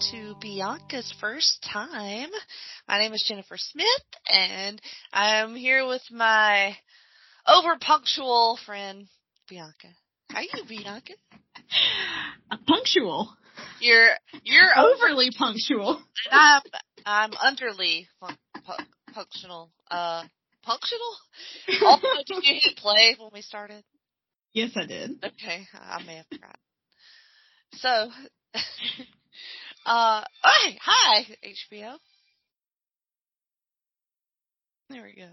To Bianca's first time. My name is Jennifer Smith and I'm here with my over punctual friend Bianca. How are you, Bianca? punctual. You're you're over Overly punctual. I'm I'm underly pu- punctual. Uh punctual? Also, did you hit play when we started? Yes, I did. Okay, I may have forgotten. So, uh, hi, hi, HBO. There we go.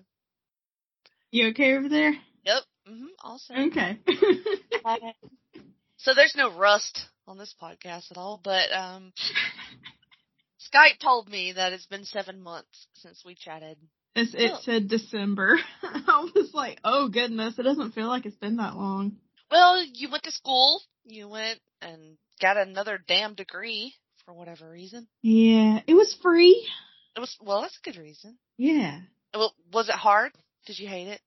You okay over there? Yep. hmm Also, Okay. so there's no rust on this podcast at all, but um, Skype told me that it's been seven months since we chatted. It's, it Oh. said December. I was like, oh goodness, it doesn't feel like it's been that long. Well, you went to school. You went and got another damn degree for whatever reason. Yeah, it was free. It was well, that's a good reason. Yeah. Well, was it hard? Did you hate it?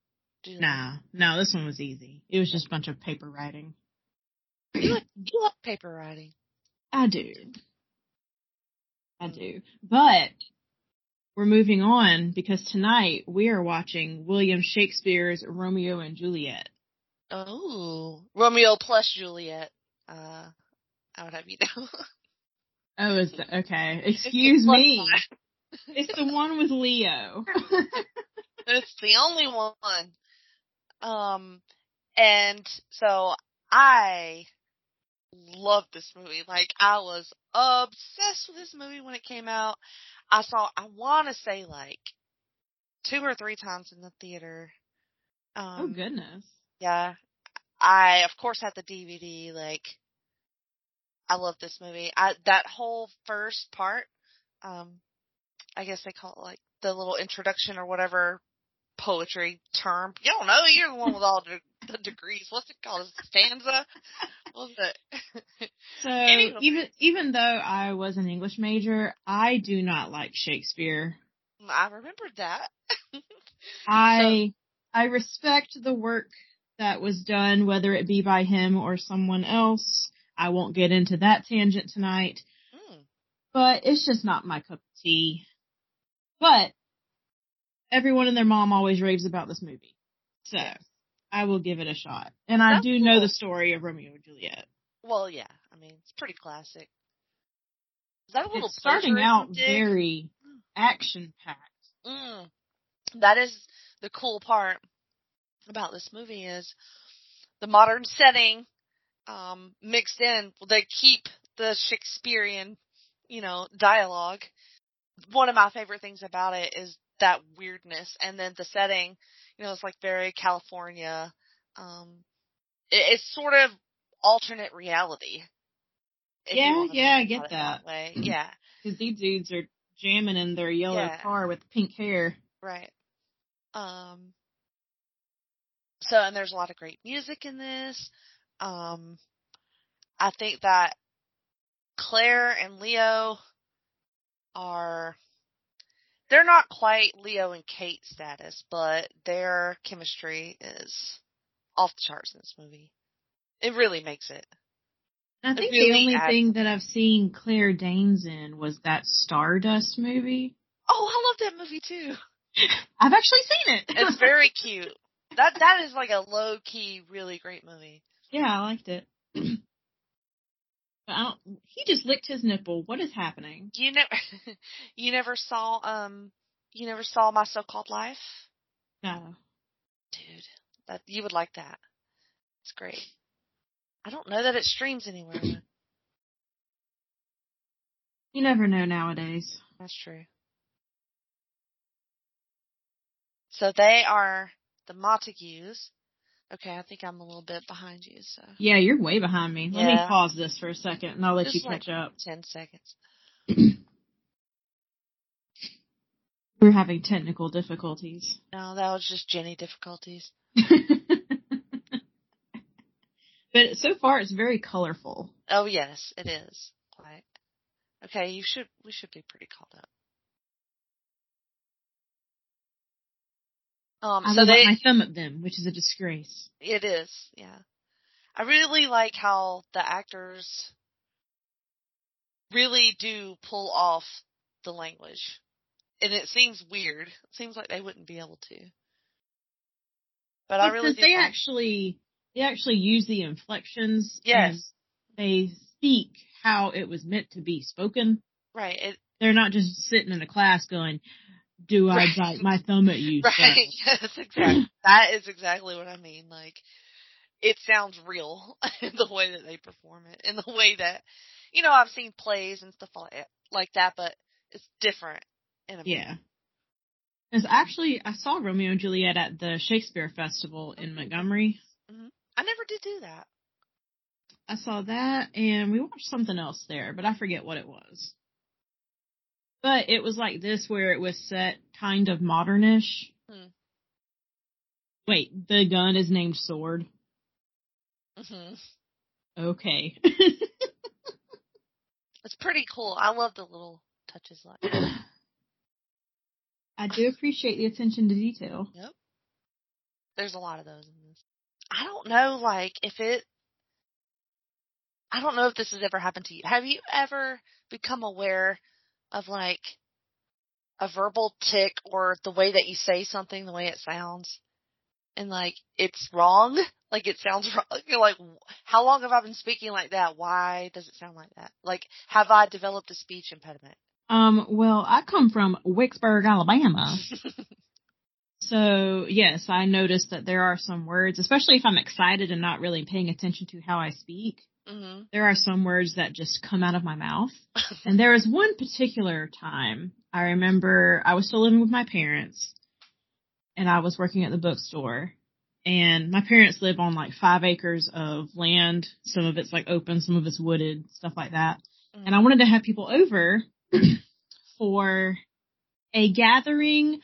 You No, no, this one was easy. It was just a bunch of paper writing. You like, you like paper writing. I do. I do. But we're moving on because tonight we are watching William Shakespeare's Romeo and Juliet. Oh, Romeo plus Juliet. Uh, I would have you know. Oh, is that, okay. Excuse Plus me. It's the one with Leo. It's the only one. Um, and so I loved this movie. Like I was obsessed with this movie when it came out. I saw, I want to say like two or three times in the theater. Um, oh goodness. Yeah. I of course had the DVD, like I love this movie. I that whole first part, um I guess they call it like the little introduction or whatever poetry term. You don't know, you're the one with all the, the degrees. What's it called? A stanza? What was it? So Anyway. even even though I was an English major, I do not like Shakespeare. I remembered that. I I respect the work that was done, whether it be by him or someone else. I won't get into that tangent tonight, Mm. but it's just not my cup of tea. But everyone and their mom always raves about this movie. So I will give it a shot. And I That's do know the story of Romeo and Juliet. Well, yeah. I mean, it's pretty classic. Is that a little It's starting out very action packed. Mm. That is the cool part about this movie is the modern setting um, mixed in. They keep the Shakespearean, you know, dialogue. One of my favorite things about it is that weirdness, and then the setting. You know, it's like very California. Um, it, it's sort of alternate reality. Yeah, yeah, I get it that. way. Yeah. Because these dudes are jamming in their yellow Yeah. car with pink hair. Right. Um so and there's a lot of great music in this. Um I think that Claire and Leo are they're not quite Leo and Kate status, but their chemistry is off the charts in this movie. It really makes it. I think really the only thing that I've seen Claire Danes in was that Stardust movie. Oh, I love that movie too. I've actually seen it. It's very cute. That that is like a low key, really great movie. Yeah, I liked it. I don't. He just licked his nipple. What is happening? You never, you never saw, um, you never saw My So Called Life, No. dude. That you would like that. It's great. I don't know that it streams anywhere. You never know nowadays. That's true. So they are the Montagues. Okay, I think I'm a little bit behind you, so Yeah, you're way behind me. Let me pause this for a second and I'll let Just you like catch up. ten seconds. We're having technical difficulties. No, that was just Jenny difficulties. but so far it's very colorful. Oh yes, it is. Quite. Okay, you should we should be pretty caught up. Um, I so they, my thumb at them, which is a disgrace. it is, yeah. I really like how the actors really do pull off the language. And it seems weird. It seems like they wouldn't be able to. But I really they like- actually they actually use the inflections. Yes. They speak how it was meant to be spoken. right, it, They're not just sitting in a class going, "Do I Right. bite my thumb at you?" right, son?" yes, exactly. that is exactly what I mean. Like, it sounds real in the way that they perform it, in the way that, you know, I've seen plays and stuff like that, but it's different in a. Yeah. Because actually, I saw Romeo and Juliet at the Shakespeare Festival in mm-hmm. Montgomery. Mm-hmm. I never did do that. I saw that, and we watched something else there, but I forget what it was. But it was like this, where it was set kind of modernish. Hmm. Wait, the gun is named Sword. hmm Okay. It's pretty cool. I love the little touches like that. I do appreciate the attention to detail. Yep. There's a lot of those in this. I don't know, like, if it, I don't know if this has ever happened to you. Have you ever become aware of like a verbal tick or the way that you say something, the way it sounds? And like, it's wrong? Like it sounds wrong. You're like, how long have I been speaking like that? Why does it sound like that? Like, have I developed a speech impediment? Um, well, I come from Wicksburg, Alabama. So yes, I noticed that there are some words, especially if I'm excited and not really paying attention to how I speak. Hmm There are some words that just come out of my mouth. And there was one particular time I remember I was still living with my parents and I was working at the bookstore and my parents live on like five acres of land. Some of it's like open, some of it's wooded, stuff like that. And I wanted to have people over for a gathering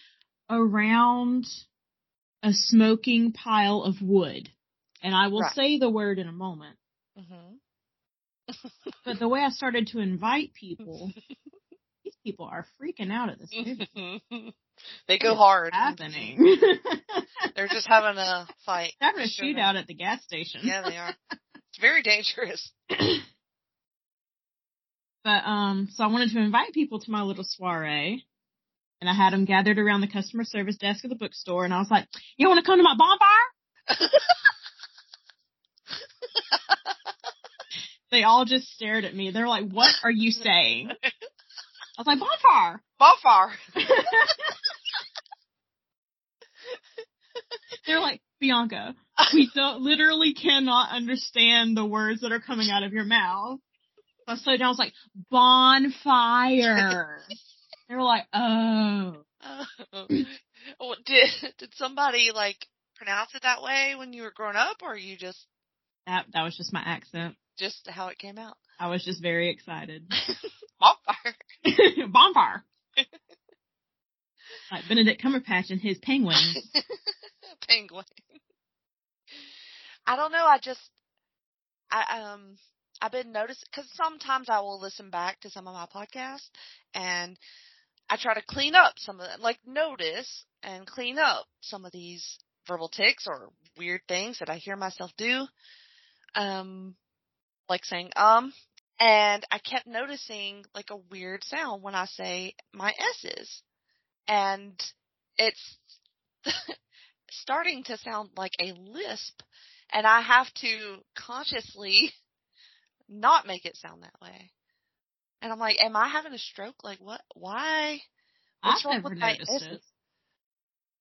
around a smoking pile of wood. And I will Right. say the word in a moment. Hmm But the way I started to invite people, these people are freaking out at this movie. they go hard. Happening. They're just having a fight. having a shootout at the gas station. Yeah, they are. It's very dangerous. But um, so I wanted to invite people to my little soiree, and I had them gathered around the customer service desk of the bookstore, and I was like, "You want to come to my bonfire?" They all just stared at me. They're like, "What are you saying?" I was like, "Bonfire." Bonfire. They're like, Bianca, we don't literally cannot understand the words that are coming out of your mouth. So I slowed down. I was like, bonfire. they were like, oh. Oh. Well, did did somebody like pronounce it that way when you were growing up, or you just That that was just my accent. Just how it came out? I was just very excited. Bonfire. bonfire. Like Benedict Cumberbatch and his penguin. Penguin. I don't know. I just I um I've been noticing because sometimes I will listen back to some of my podcasts and I try to clean up some of them, like notice and clean up some of these verbal tics or weird things that I hear myself do. Um, like saying um, and I kept noticing like a weird sound when I say my S's, and it's starting to sound like a lisp, and I have to consciously not make it sound that way. And I'm like, am I having a stroke? Like, what? Why? What's I've wrong with my S's? it.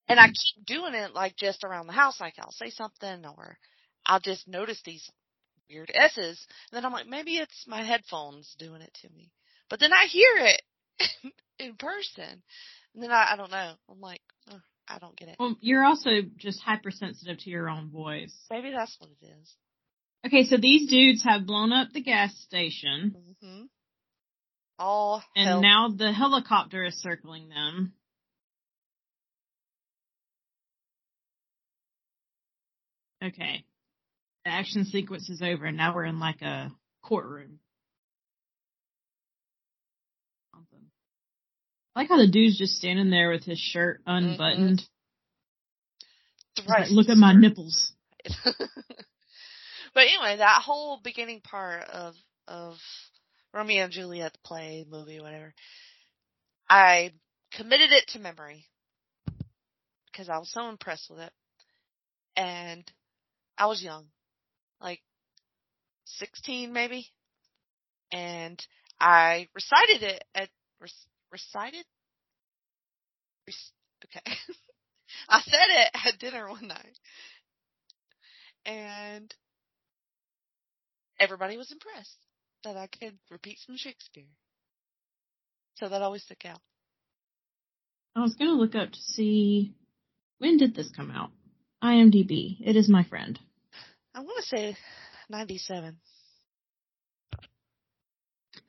And I keep doing it like just around the house. Like I'll say something or I'll just notice these weird S's. And then I'm like, maybe it's my headphones doing it to me. But then I hear it in person. And then I, I don't know. I'm like, oh, I don't get it. Well, you're also just hypersensitive to your own voice. Maybe that's what it is. Okay, so these dudes have blown up the gas station. Mm-hmm. All And hell. now the helicopter is circling them. Okay. The action sequence is over and now we're in like a courtroom. Something. I like how the dude's just standing there with his shirt unbuttoned. Mm-hmm. He's like, look at my nipples. but anyway, that whole beginning part of of Romeo and Juliet, play, movie, whatever, I committed it to memory because I was so impressed with it, and I was young, like sixteen maybe, and I recited it at rec- recited. Rec- Okay. I said it at dinner one night. And everybody was impressed that I could repeat some Shakespeare. So that always stuck out. I was gonna look up to see when did this come out. IMDb. It is my friend. I want to say 97.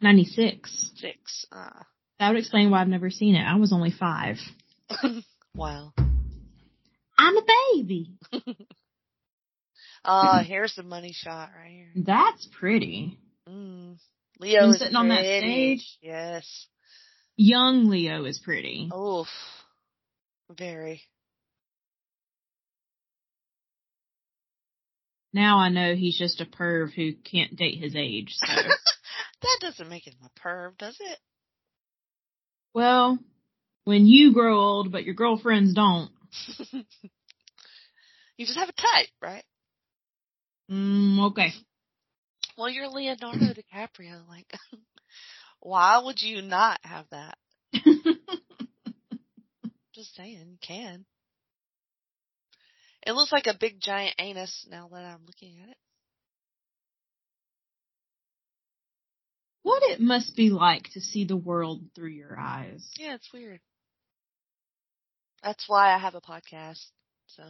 Ninety six. Six. Uh, That would explain why I've never seen it. I was only five. wow. I'm a baby. Uh, here's the money shot right here. That's pretty. Mm. Leo is sitting on that stage? Yes. Young Leo is pretty. Oof. Very. Now I know he's just a perv who can't date his age. So, that doesn't make him a perv, does it? well, when you grow old but your girlfriends don't, you just have a type, right? mm, okay. Well, you're Leonardo DiCaprio. Like, why would you not have that? Just saying, you can. It looks like a big giant anus now that I'm looking at it. what it must be like to see the world through your eyes. Yeah, it's weird. That's why I have a podcast. So,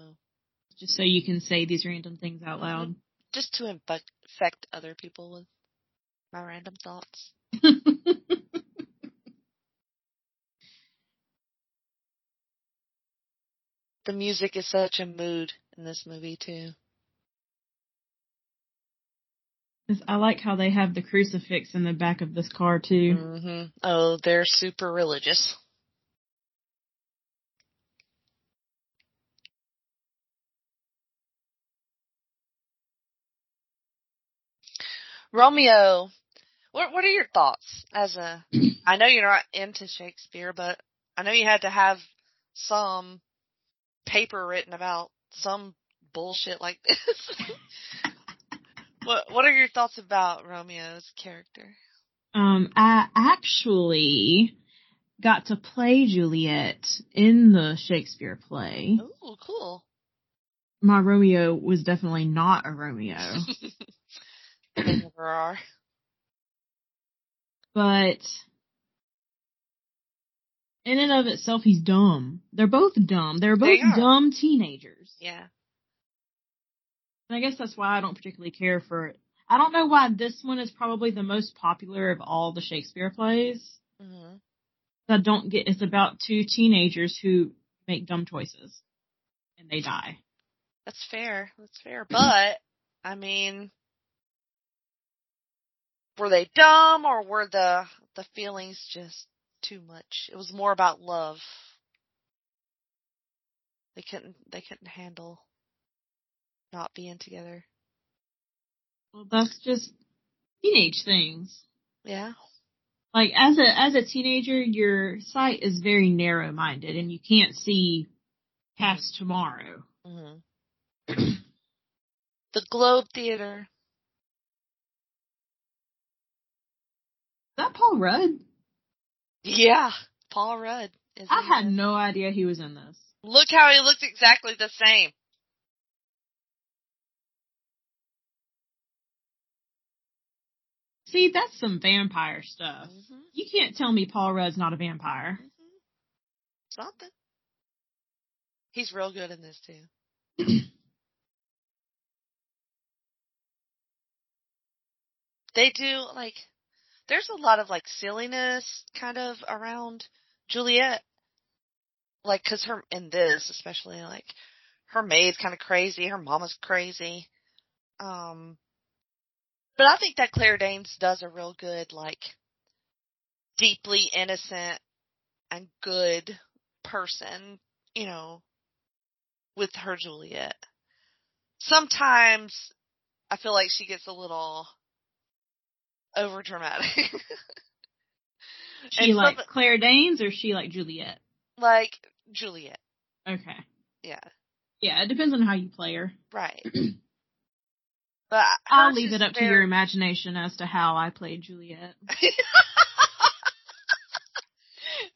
Just so you can say these random things out mm-hmm. loud. just to infect, other people with my random thoughts. The music is such a mood in this movie too. I like how they have the crucifix in the back of this car too. hmm Oh, they're super religious. Romeo, what what are your thoughts as a? I know you're not into Shakespeare, but I know you had to have some paper written about some bullshit like this. what what are your thoughts about Romeo's character? Um, I actually got to play Juliet in the Shakespeare play. Oh, cool. My Romeo was definitely not a Romeo, they never are. but in and of itself, he's dumb. They're both dumb. They're both They dumb teenagers. Yeah. And I guess that's why I don't particularly care for it. I don't know why this one is probably the most popular of all the Shakespeare plays. hmm I don't get it's about two teenagers who make dumb choices and they die. That's fair. That's fair. But I mean, were they dumb or were the the feelings just too much? It was more about love. They couldn't they couldn't handle not being together. Well, that's just teenage things. Yeah. Like as a as a teenager, your sight is very narrow minded and you can't see past tomorrow. Mm-hmm. the Globe Theater. Is that Paul Rudd? Yeah. Paul Rudd. Is I had this. no idea he was in this. Look how he looks exactly the same. See, that's some vampire stuff. hmm You can't tell me Paul Rudd's not a vampire. hmm Something. He's real good in this too. they do like there's a lot of like silliness kind of around Juliet. Like, cause her, in this especially, like, her maid's kind of crazy, her mama's crazy. Um, but I think that Claire Danes does a real good, like, deeply innocent and good person, you know, with her Juliet. Sometimes I feel like she gets a little over dramatic. She And like some- Claire Danes or she like Juliet? like Juliet. Okay. Yeah, Yeah, it depends on how you play her. right. but I'll leave it up to your imagination as to how I played Juliet.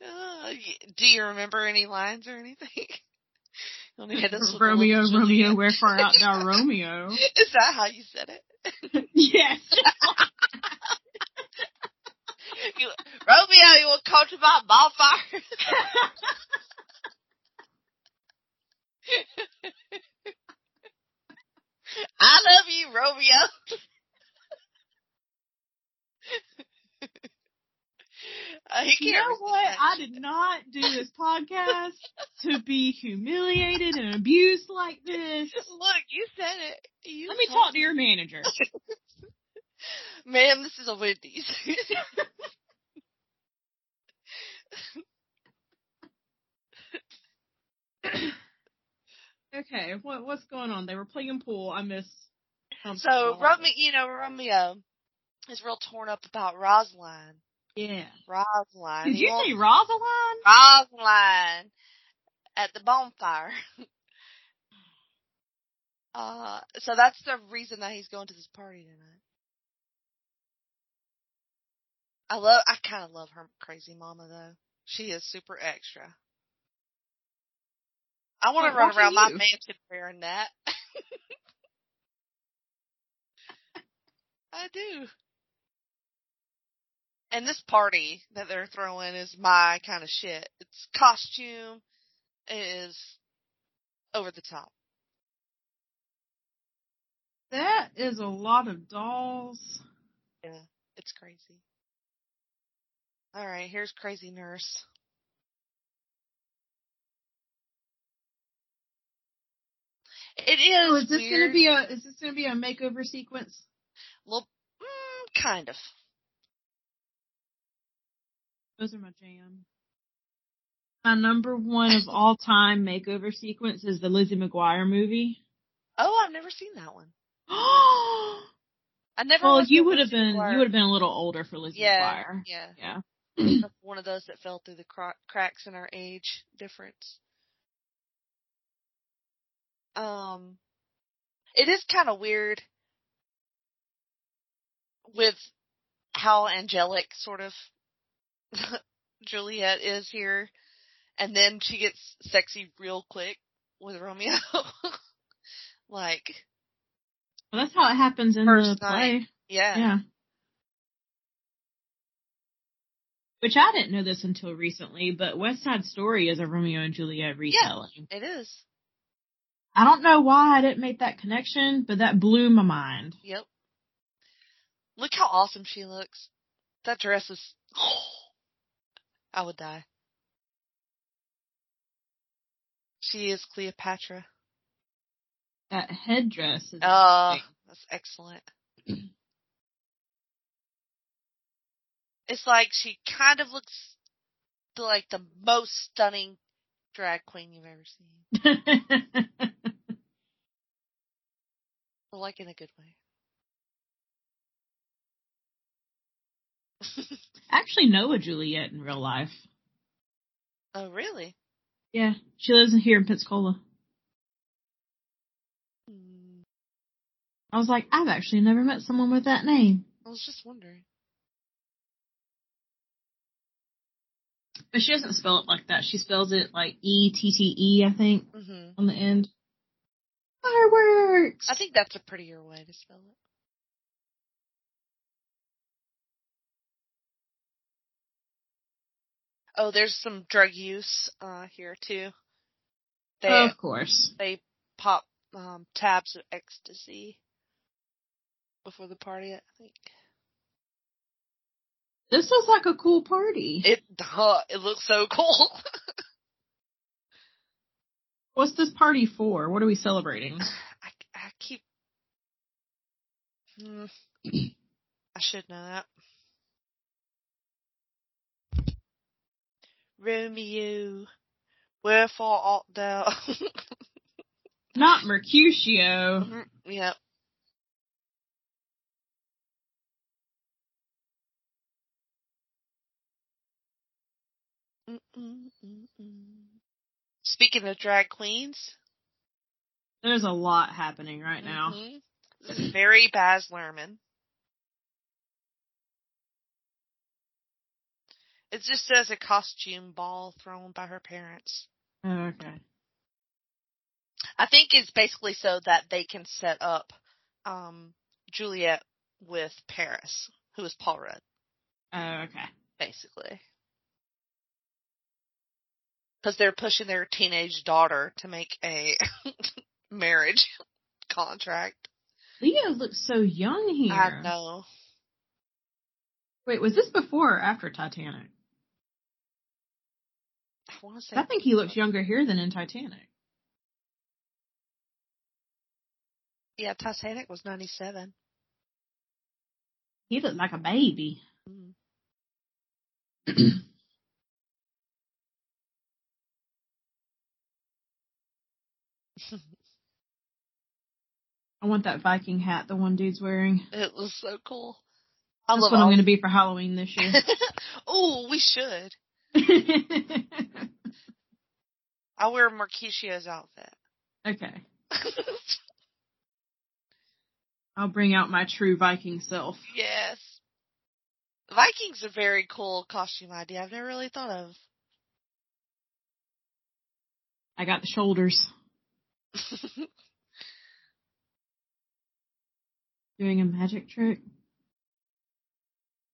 Uh, Do you remember any lines or anything? You only hit us Romeo, little Romeo, Juliet. wherefore art thou Romeo? Is that how you said it? yes. You, Romeo, you will come to my bonfire. I love you, Romeo. uh, You know what? resist I did not do this podcast to be humiliated and abused like this. Look, you said it. You Let me talk to your manager. Ma'am, this is a Wendy's. Okay, what what's going on? They were playing pool. I something so Romeo, you know, Romeo is real torn up about Rosaline. Yeah. Rosaline. Did you say Rosalind? Rosaline at the bonfire. uh, so that's the reason that he's going to this party tonight. I love, I kind of love her crazy mama though. She is super extra. I want Well, to run around my mansion wearing that. I do. And this party that they're throwing is my kind of shit. It's costume is over the top. That is a lot of dolls. Yeah, it's crazy. All right, here's Crazy Nurse. It is. Oh, is this weird. gonna be a is this gonna be a makeover sequence? Well, mm, kind of. Those are my jam. My number one of all time makeover sequence is the Lizzie McGuire movie. Oh, I've never seen that one. well, I never. was you would have been McGuire- you would have been a little older for Lizzie Yeah, McGuire. yeah. Yeah. That's one of those that fell through the cra- cracks in our age difference. Um, it is kind of weird with how angelic sort of Juliet is here, and then she gets sexy real quick with Romeo. like, Well, that's how it happens in the night. play. yeah, Yeah. Which I didn't know this until recently, but West Side Story is a Romeo and Juliet retelling. Yeah, it is. I don't know why I didn't make that connection, but that blew my mind. Yep. Look how awesome she looks. That dress is. I would die. She is Cleopatra. That headdress is Oh, amazing. that's excellent. it's like she kind of looks like the most stunning drag queen you've ever seen. Like in a good way. I actually know a Juliet in real life. oh, really? Yeah, she lives here in Pensacola. Hmm, I was like, I've actually never met someone with that name. I was just wondering. But she doesn't spell it like that. She spells it like E T T E, I think, hmm on the end. Fireworks! I think that's a prettier way to spell it. Oh, there's some drug use uh here too. They of course. they pop um tabs of ecstasy before the party, I think. This looks like a cool party. It uh, it looks so cool. What's this party for? What are we celebrating? I, I keep. Hmm. I should know that. Romeo, wherefore art thou? Not Mercutio. Mhm, yep. Speaking of drag queens, There's a lot happening right now. mhm, this is very Baz Luhrmann. It just says a costume ball thrown by her parents. Oh, okay. I think it's basically so that they can set up um, Juliet with Paris, who is Paul Rudd, Oh, okay. basically. Because they're pushing their teenage daughter to make a marriage contract. Leo looks so young here. I know. Wait, was this before or after Titanic? I want to say. I think he looks younger here than in Titanic. Yeah, Titanic was 97. He looked like a baby. Mm. I want that Viking hat the one dude's wearing. It was so cool. I That's what I'm going to be for Halloween this year. oh, we should. I'll wear Mercutio's outfit. okay. I'll bring out my true Viking self. yes. Viking's a very cool costume idea. I've never really thought of. I got the shoulders. Doing a magic trick.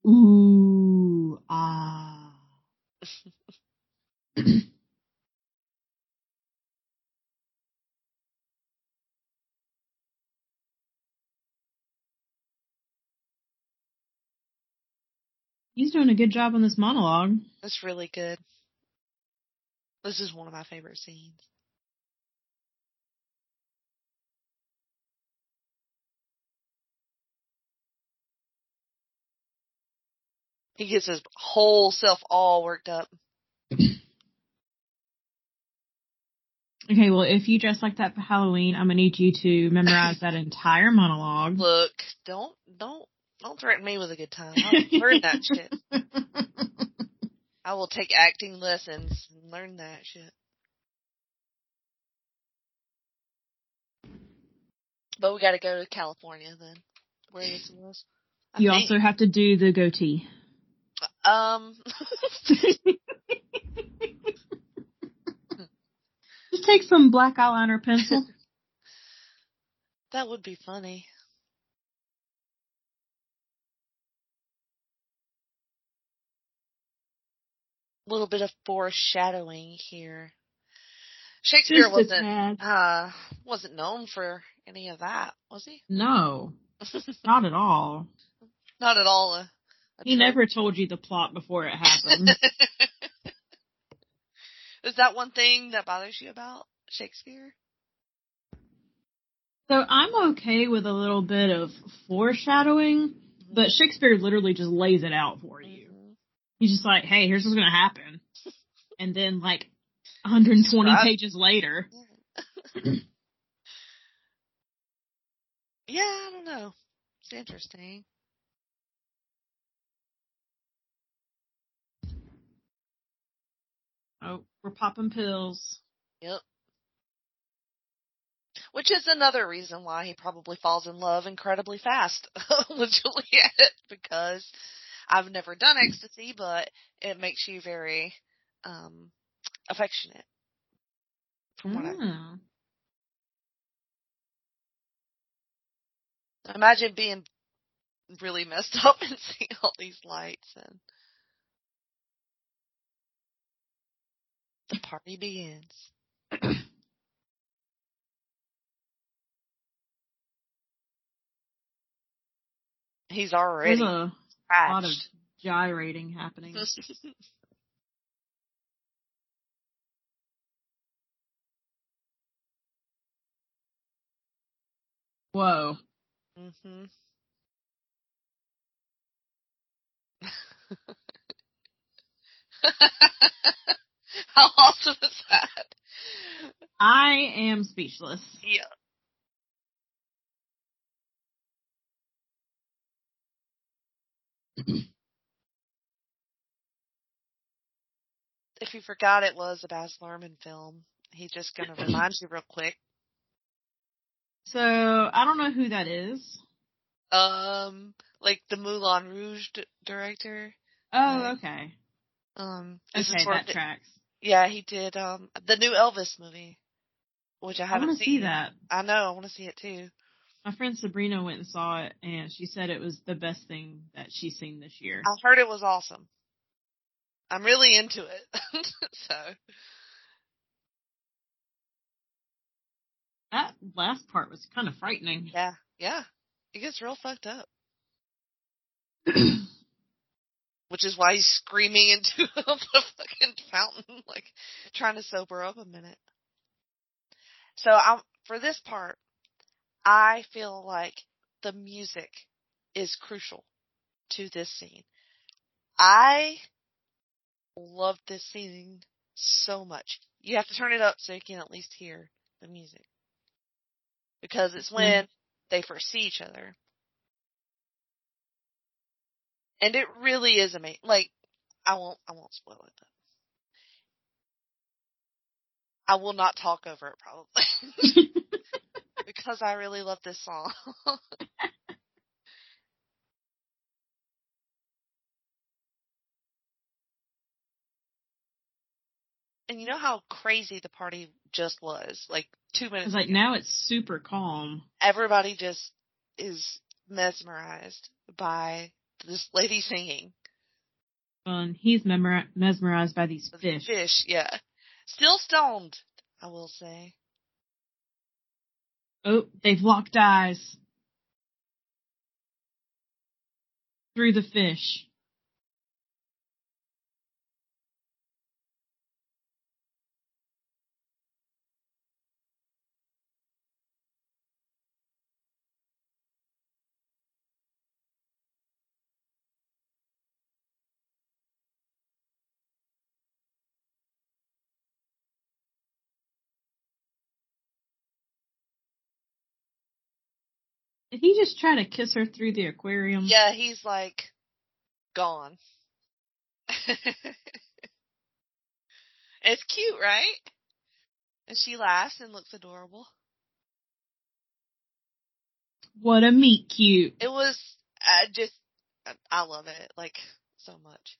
Ooh, ah. He's doing a good job on this monologue. That's really good. This is one of my favorite scenes. He gets his whole self all worked up. Okay, well, if you dress like that for Halloween, I'm gonna need you to memorize that entire monologue. Look, don't don't don't threaten me with a good time. I'll learn that shit. I will take acting lessons and learn that shit. But we gotta go to California then. Where this was. I You think. also have to do the goatee. Um Just take some black eyeliner pencil. that would be funny. A little bit of foreshadowing here. Shakespeare Just wasn't uh wasn't known for any of that, was he? No, not at all. Not at all. A, He never told you the plot before it happened. Is that one thing that bothers you about Shakespeare? so I'm okay with a little bit of foreshadowing, but Shakespeare literally just lays it out for you. Mhm. He's just like, hey, here's what's gonna happen. And then like 120 Describe- pages later, Yeah, I don't know. It's interesting. Oh, we're popping pills. Yep. Which is another reason why he probably falls in love incredibly fast with Juliet because I've never done ecstasy, but it makes you very um affectionate. From what I Oh. imagine being really messed up and seeing all these lights and the party begins. He's already There's a lot of gyrating happening. Whoa. mhm. How awesome is that? I am speechless. Yeah. if you forgot it was a Baz Luhrmann film, he's just gonna remind you real quick. So I don't know who that is. Um, like the Moulin Rouge d- director. Oh, Right. okay. Um, this Okay, is that the- tracks. Yeah, he did um the new Elvis movie, which I I haven't want to seen. see that. I know, I want to see it too. My friend Sabrina went and saw it, and she said it was the best thing that she's seen this year. I heard it was awesome. I'm really into it. so That last part was kind of frightening. yeah, yeah, it gets real fucked up. Which is why he's screaming into the fucking fountain, like trying to sober up a minute. So I'm for this part, I feel like the music is crucial to this scene. I love this scene so much. You have to turn it up so you can at least hear the music. Because it's mm-hmm. when they first see each other. And it really is amazing. Like, I won't, I won't spoil it. I will not talk over it probably. because I really love this song. and you know how crazy the party just was? Like two minutes was like, ago. now it's super calm. everybody just is mesmerized by this lady singing. And he's mesmerized by these fish. Fish, yeah. Still stoned, I will say. Oh, they've locked eyes. Through the fish. Did he just try to kiss her through the aquarium? Yeah, he's like gone. it's cute, right? And she laughs and looks adorable. What a meet cute. It was I just, I love it, like, so much.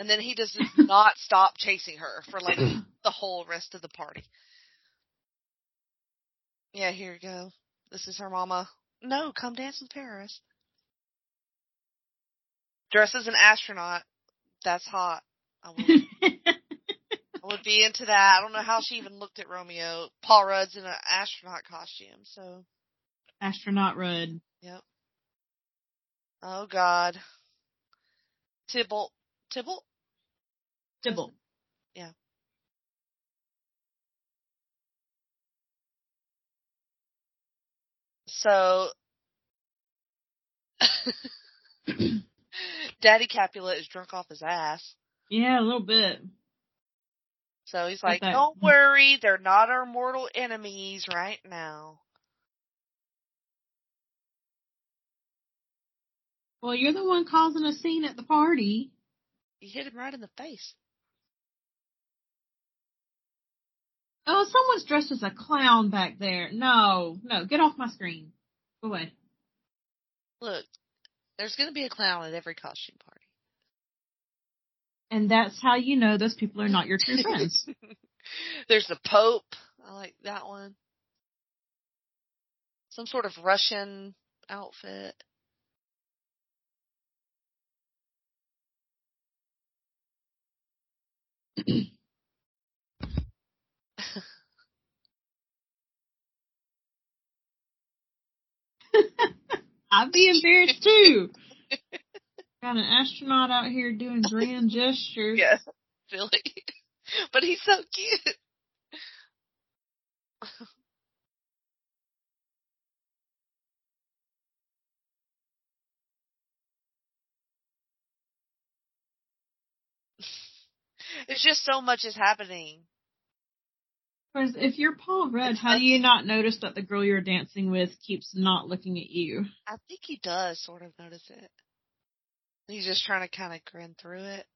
And then he does not stop chasing her for like the whole rest of the party. Yeah, here you go. This is her mama. No, come dance with Paris. Dressed as an astronaut. That's hot. I would, I would be into that. I don't know how she even looked at Romeo. Paul Rudd's in an astronaut costume, so Astronaut Rudd. yep. Oh God. Tybalt. Tybalt? Yeah. So Daddy Capulet is drunk off his ass. Yeah, a little bit. So he's like, Don't worry, they're not our mortal enemies right now. Well, you're the one causing a scene at the party. He hit him right in the face. Oh, someone's dressed as a clown back there. No, no, get off my screen. Go away. Look, there's gonna be a clown at every costume party. And that's how you know those people are not your true friends. There's the Pope. I like that one. Some sort of Russian outfit. I'd be embarrassed too. Got an astronaut out here doing grand gestures. Yeah, Billy. But he's so cute. It's just so much is happening. Because if you're Paul Rudd, how do you not notice that the girl you're dancing with keeps not looking at you? I think he does sort of notice it. He's just trying to kind of grin through it.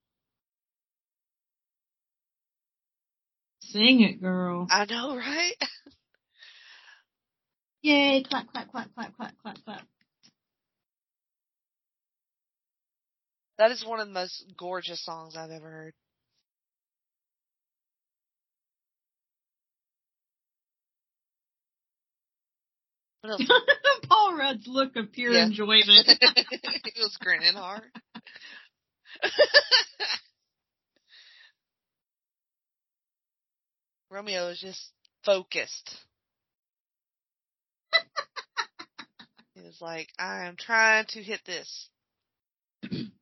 Sing it, girl. I know, right? Yay, clap, clap, clap, clap, clap, clap, clap. That is one of the most gorgeous songs I've ever heard. Paul Rudd's look of pure Yeah. enjoyment. he was grinning hard. Romeo is just focused. he was like, I am trying to hit this.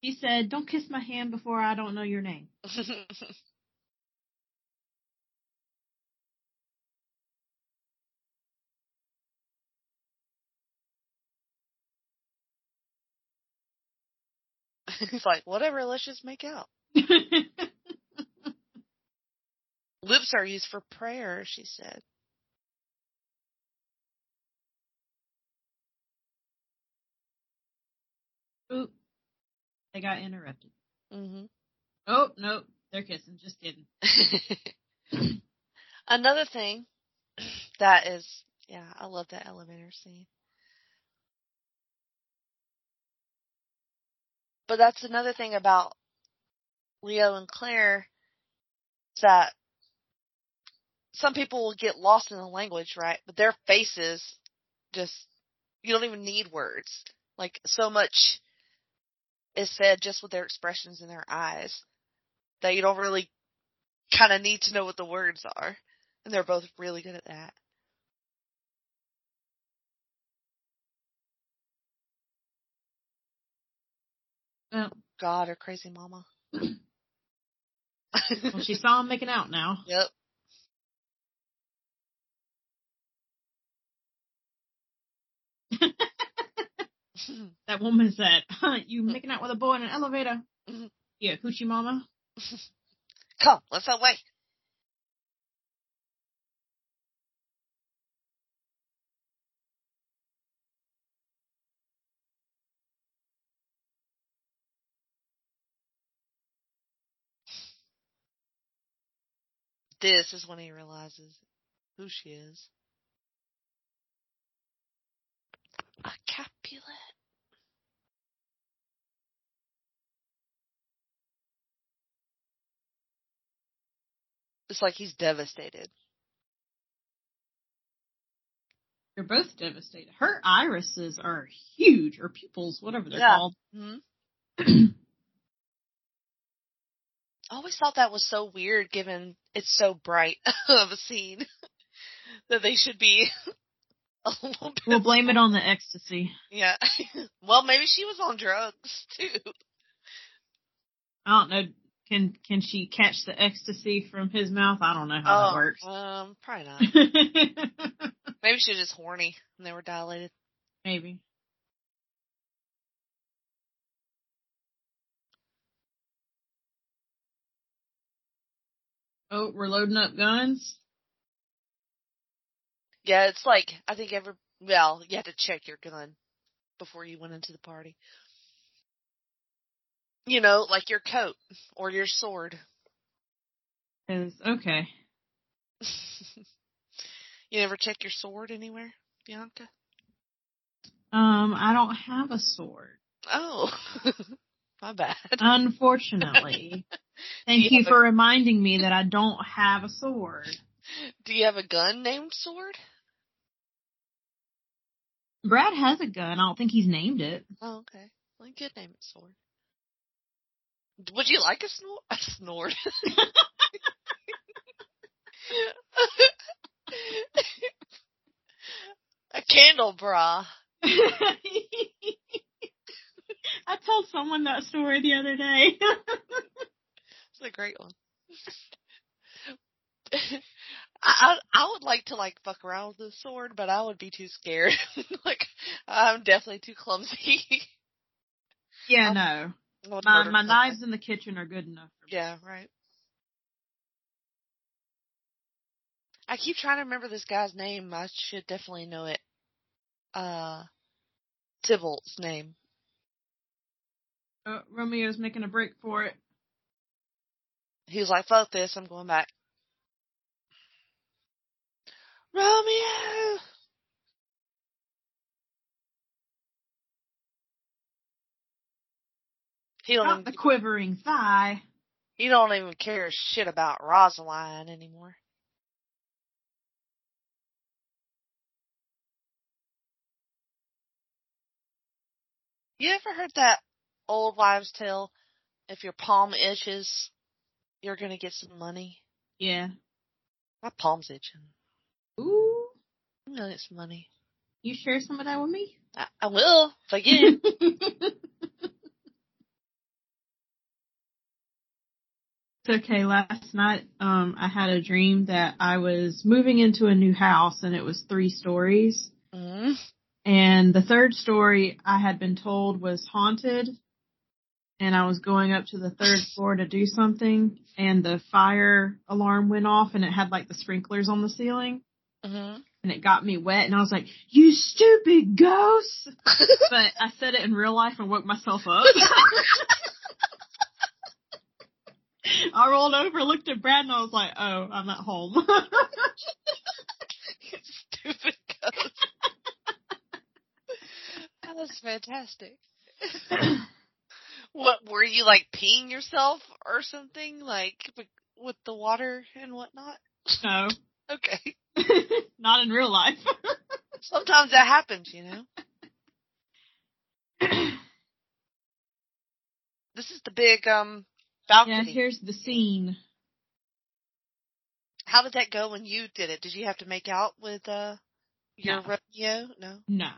he said, don't kiss my hand before I don't know your name. He's like, whatever, let's just make out. Lips are used for prayer, she said. Oop. They got interrupted. Mm-hmm. Oh, no, They're kissing. Just kidding. Another thing that is, yeah, I love that elevator scene. But that's another thing about Leo and Claire is that some people will get lost in the language, right? But their faces just, you don't even need words. Like so much is said just with their expressions in their eyes that you don't really kind of need to know what the words are. And they're both really good at that. Well, God or crazy mama. well, she saw him making out now. yep. That woman said, huh, you making out with a boy in an elevator? Mhm. Yeah, hoochie mama. Come, let's away. This is when he realizes who she is. A Capulet. It's like he's devastated. They're both devastated. Her irises are huge, or pupils, whatever they're Yeah. called. hmm I always thought that was so weird given it's so bright of a scene that they should be a little bit We'll blame it on the ecstasy. Yeah. well, maybe she was on drugs too. I don't know. Can can she catch the ecstasy from his mouth? I don't know how that works. Um, probably not. maybe she was just horny and they were dilated. Maybe. Oh, we're loading up guns. Yeah, it's like I think every well, you had to check your gun before you went into the party. You know, like your coat or your sword. 'Cause- okay. you never check your sword anywhere, Bianca? Um, I don't have a sword, Oh, my bad. unfortunately. Thank you you have a- for reminding me that I don't have a sword. Do you have a gun named Sword? Brad has a gun. I don't think he's named it. Oh, okay. Well, you could name it sword. Would you like a snort? A snort. a candle bra. I told someone that story the other day. It's a great one. I I would like to like fuck around with the sword, but I would be too scared. like I'm definitely too clumsy. yeah, Um, no. My my knives in the kitchen are good enough. For me. Yeah, right. I keep trying to remember this guy's name. I should definitely know it. Uh, Tybalt's name. Uh, Romeo's making a break for it. He was like, "Fuck this, I'm going back." Romeo. He don't Not even, the quivering thigh. he don't even care shit about Rosaline anymore. You ever heard that old wives' tale? If your palm itches, you're gonna get some money. Yeah. My palm's itching. Ooh. I'm gonna get some money. You share some of that with me? I, I will if I get it. It's okay. Last night, um, I had a dream that I was moving into a new house and it was three stories. mm And the third story I had been told was haunted. And I was going up to the third floor to do something and the fire alarm went off and it had like the sprinklers on the ceiling hmm and it got me wet and I was like, you stupid ghost! but I said it in real life and woke myself up. I rolled over, looked at Brad, and I was like, "Oh, I'm at home." Stupid ghost. that was fantastic. what were you like peeing yourself or something like with the water and whatnot? no, Okay. not in real life. Sometimes that happens, you know. This is the big um yeah, here's the scene. How did that go when you did it? Did you have to make out with uh your No. Romeo? No. No,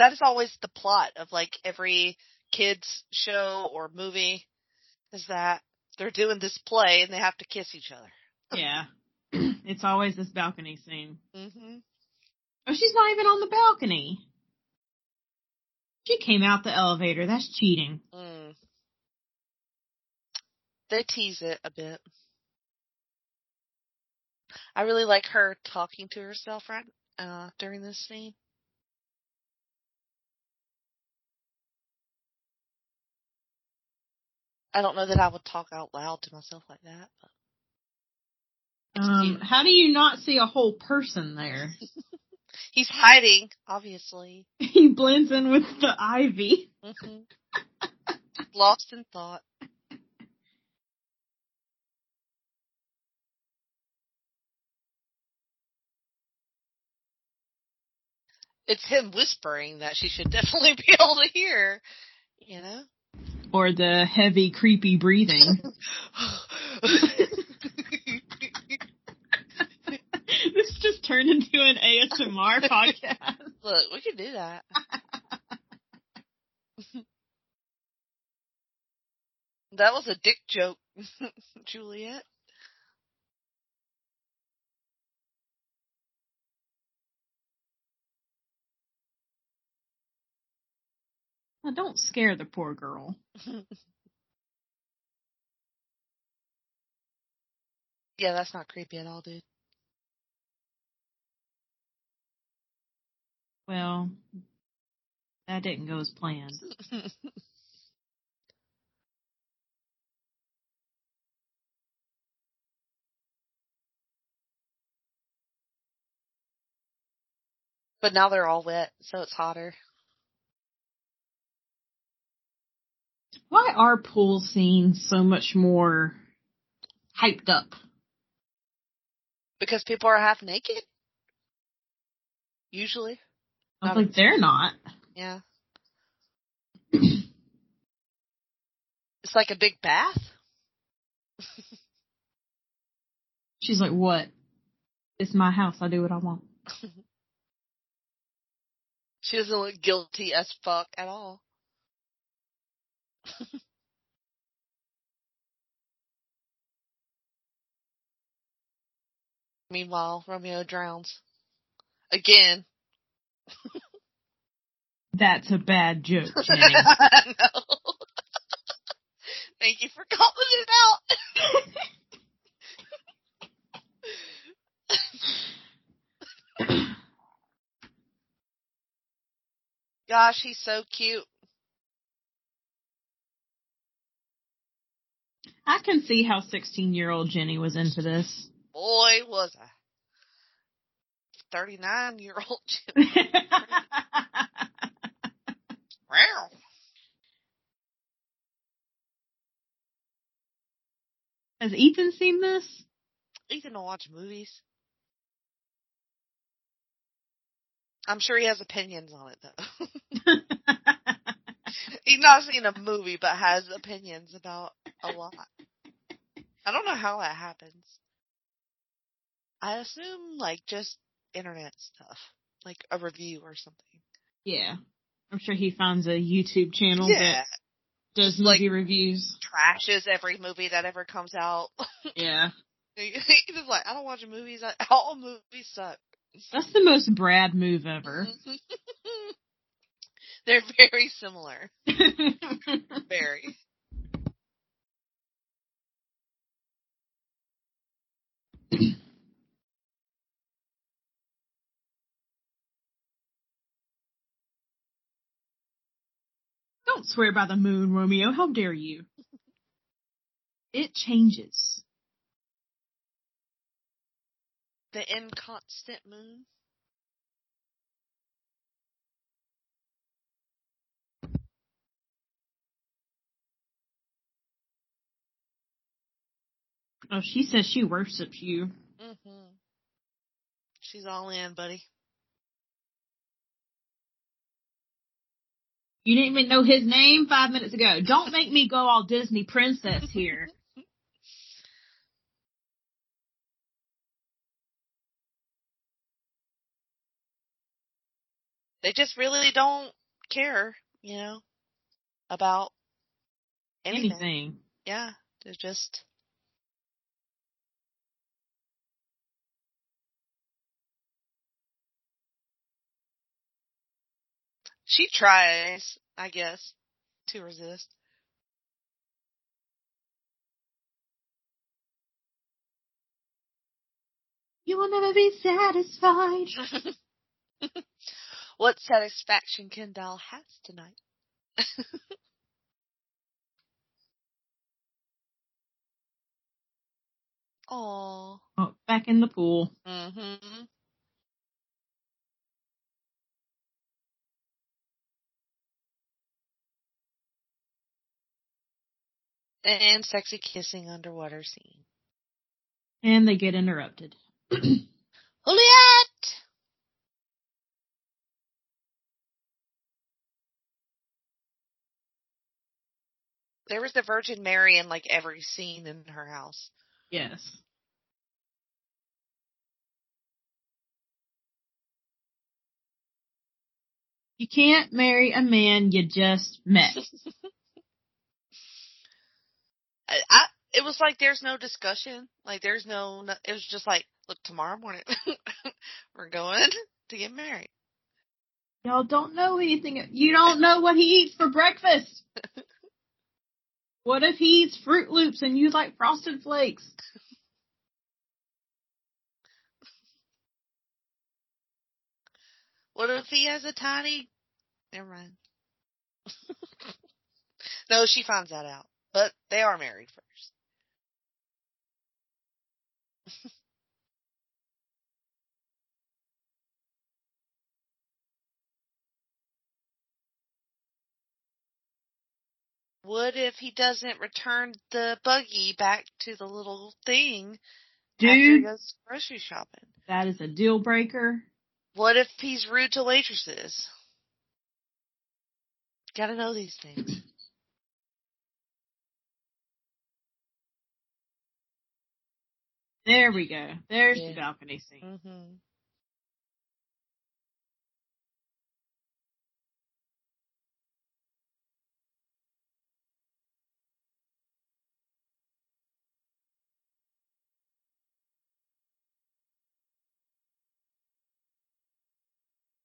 That is always the plot of like every kids show or movie is that they're doing this play and they have to kiss each other. yeah, it's always this balcony scene. Mhm. Oh, she's not even on the balcony. She came out the elevator. That's cheating. Mm. They tease it a bit. I really like her talking to herself right uh during this scene. I don't know that I would talk out loud to myself like that, but Um, how do you not see a whole person there? he's hiding, obviously. he blends in with the ivy. hmm Lost in thought. It's him whispering that she should definitely be able to hear, you know? Or the heavy, creepy breathing. this just turned into an ASMR podcast. Look, we could do that. that was a dick joke, Juliet. Now, don't scare the poor girl. yeah, that's not creepy at all, dude. Well, that didn't go as planned. but now they're all wet, so it's hotter. Why are pool scenes so much more hyped up? Because people are half naked. Usually. I was like, they're not. Yeah. it's like a big bath. She's like, what? It's my house. I do what I want. she doesn't look guilty as fuck at all. Meanwhile, Romeo drowns. Again. That's a bad joke, Jenny. no. Thank you for calling it out. Gosh, he's so cute. I can see how 16 year old Jenny was into this. Boy, was I. 39 year old Jenny. Wow. Has Ethan seen this? Ethan will watch movies. I'm sure he has opinions on it though. He's not seen a movie but has opinions about a lot. I don't know how that happens. I assume like just internet stuff, like a review or something. yeah. I'm sure he finds a YouTube channel Yeah, that does Like- movie reviews. trashes every movie that ever comes out. Yeah. He's just like, I don't watch movies. I, all movies suck. That's the most Brad move ever. They're very similar. Very. Don't swear by the moon, Romeo. How dare you? It changes. The inconstant moon. Oh, she says she worships you. Mm-hmm. She's all in, buddy. You didn't even know his name five minutes ago. Don't make me go all Disney princess here. They just really don't care, you know, about anything. Anything. Yeah, they're just. She tries, I guess, to resist. You will never be satisfied. what satisfaction Kendall has tonight? Aww. Oh, back in the pool. Mm-hmm. And sexy kissing underwater scene. And they get interrupted. Juliet! There was the Virgin Mary in like every scene in her house. Yes. You can't marry a man you just met. I, I it was like there's no discussion. Like there's no. no- It was just like, look, tomorrow morning we're going to get married. Y'all don't know anything. You don't know what he eats for breakfast. what if he eats Fruit Loops and you like Frosted Flakes? What if he has a tiny? Never mind. no, she finds that out, but they are married first. What if he doesn't return the buggy back to the little thing after he goes grocery shopping. that is a deal breaker. What if he's rude to waitresses? Gotta know these things. There we go. There's Yeah. the balcony scene. Mm-hmm.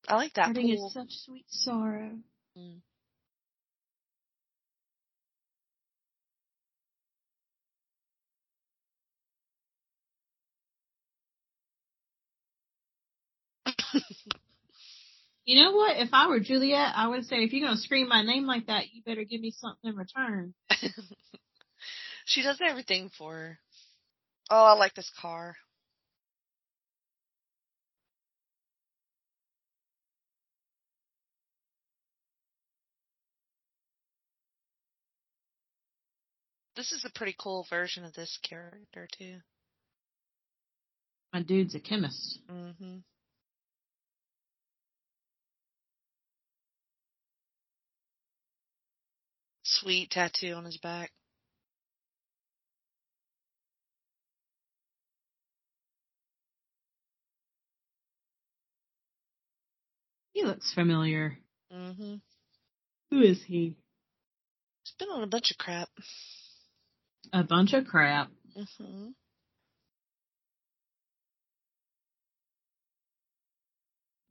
I like that Parting pool. is such sweet sorrow. Mm. You know what? If I were Juliet, I would say if you're gonna scream my name like that, you better give me something in return. she does everything for her. Oh, I like this car. This is a pretty cool version of this character too. My dude's a chemist. Mhm. Sweet tattoo on his back. He looks familiar. Mhm. Who is he? He's been on a bunch of crap. A bunch of crap. Mhm.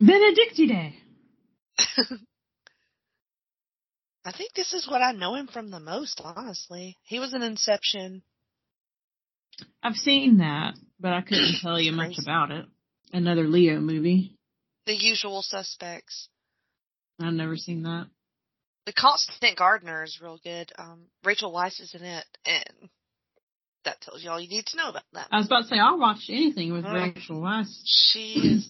Benedictine. I think this is what I know him from the most, honestly. He was in Inception. I've seen that, but I couldn't tell you much about it. Another Leo movie. The Usual Suspects. I've never seen that. The Constant Gardener is real good. Um, Rachel Weisz is in it, and that tells you all you need to know about that. I was about to say I'll watch anything with Mm. Rachel Weisz. She is.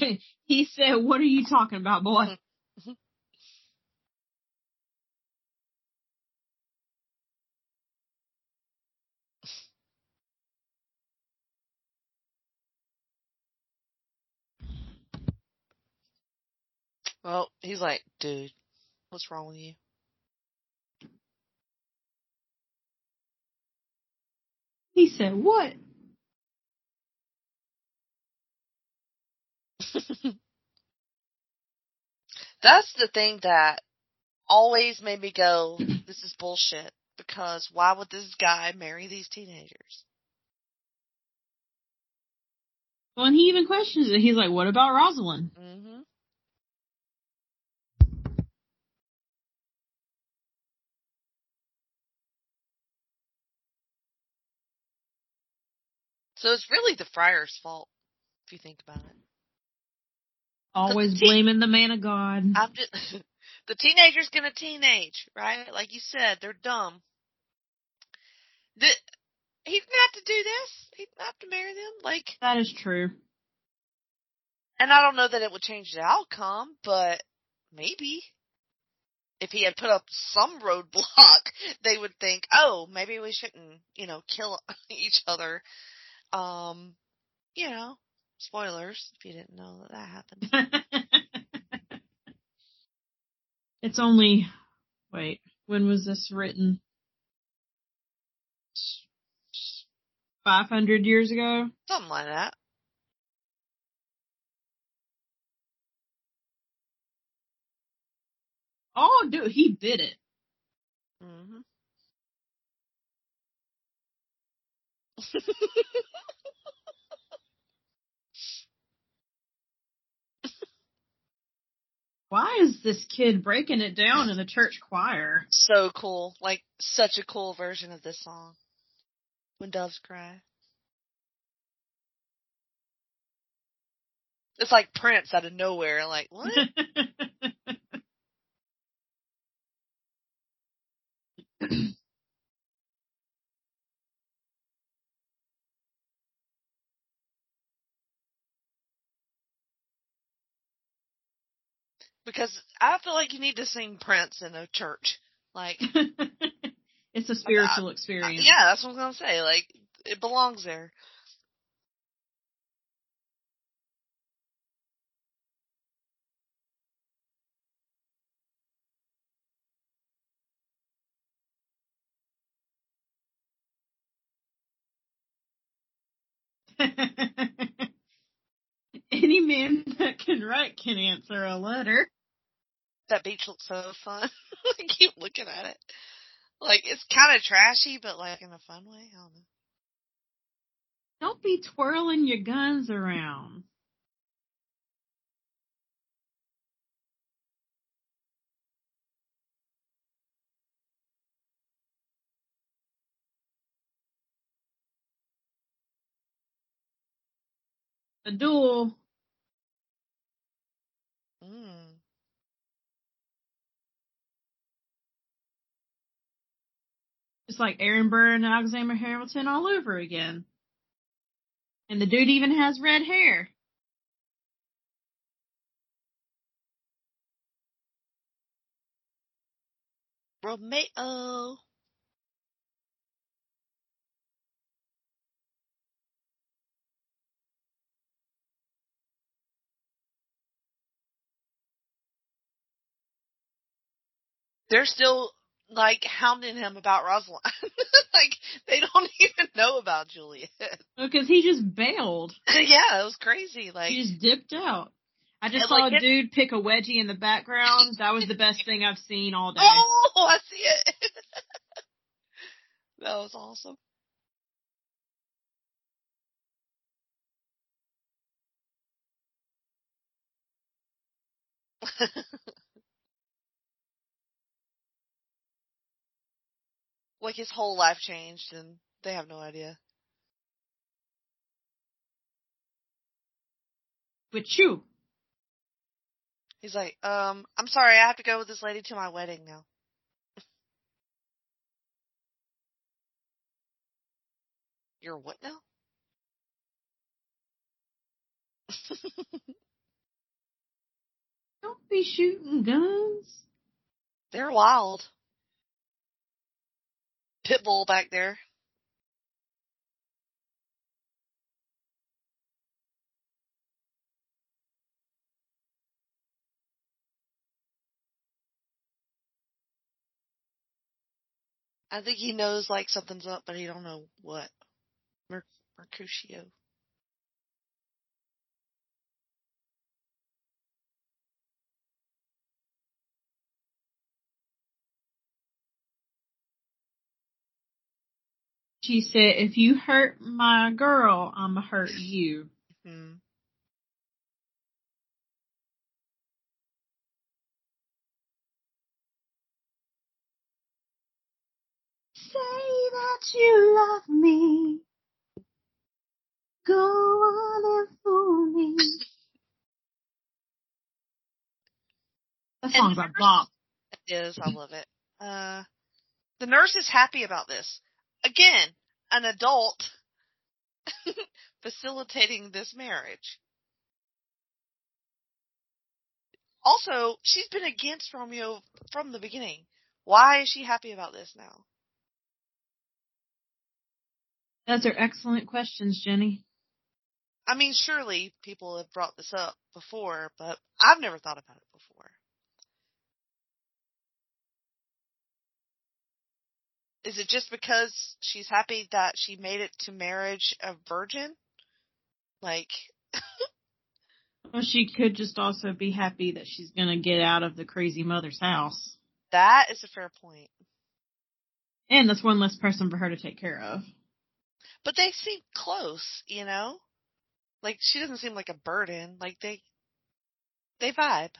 he said, "What are you talking about, boy?" Mm-hmm. Mm-hmm. Well, he's like, dude, what's wrong with you? He said, "What?" That's the thing that always made me go, this is bullshit. Because why would this guy marry these teenagers? Well, and he even questions it. He's like, "What about Rosalind?" hmm So it's really the friar's fault, if you think about it. Always Te- blaming the man of God. I'm just, the teenager's gonna teenage, right? Like you said, they're dumb. The, he didn't have to do this. He didn't have to marry them. Like, that is true. and I don't know that it would change the outcome, but maybe. If he had put up some roadblock, they would think, oh, maybe we shouldn't, you know, kill each other. Um, you know, spoilers if you didn't know that that happened. it's only wait, when was this written? Five hundred years ago. Something like that. Oh, dude, he did it. hmm Why is this kid breaking it down in the church choir? so cool. Like such a cool version of this song. When doves cry. It's like Prince out of nowhere, like, what? Because I feel like you need to sing Prince in a church. Like, it's a spiritual experience. yeah, that's what I'm gonna say. Like, it belongs there. Any man that can write can answer a letter. That beach looks so fun. I keep looking at it. Like, it's kind of trashy, but like in a fun way. I don't know. Don't be twirling your guns around. A duel. Mm. It's like Aaron Burr and Alexander Hamilton all over again. And the dude even has red hair. Romeo. They're still like hounding him about Rosalind. like they don't even know about Juliet. Because he just bailed. yeah, it was crazy. Like He just dipped out. I just saw like, a dude pick a wedgie in the background. That was the best thing I've seen all day. Oh, I see it. that was awesome. Like his whole life changed and they have no idea. With you. He's like, um, I'm sorry, I have to go with this lady to my wedding now. You're what now? Don't be shooting guns. They're wild. Pitbull back there. I think he knows like something's up, but he don't know what. Mer- Mercutio. She said, if you hurt my girl, I'ma hurt you. Hmm. Say that you love me. Go on and fool me. That song's a bop. It is. I love it. Uh, the nurse is happy about this. Again, an adult facilitating this marriage. Also, she's been against Romeo from the beginning. Why is she happy about this now? Those are excellent questions, Jenny. I mean, surely people have brought this up before, but I've never thought about it before. Is it just because she's happy that she made it to marriage a virgin? Like, Well, she could just also be happy that she's gonna get out of the crazy mother's house. that is a fair point. And that's one less person for her to take care of. But they seem close, you know? Like, she doesn't seem like a burden. Like, they, they vibe.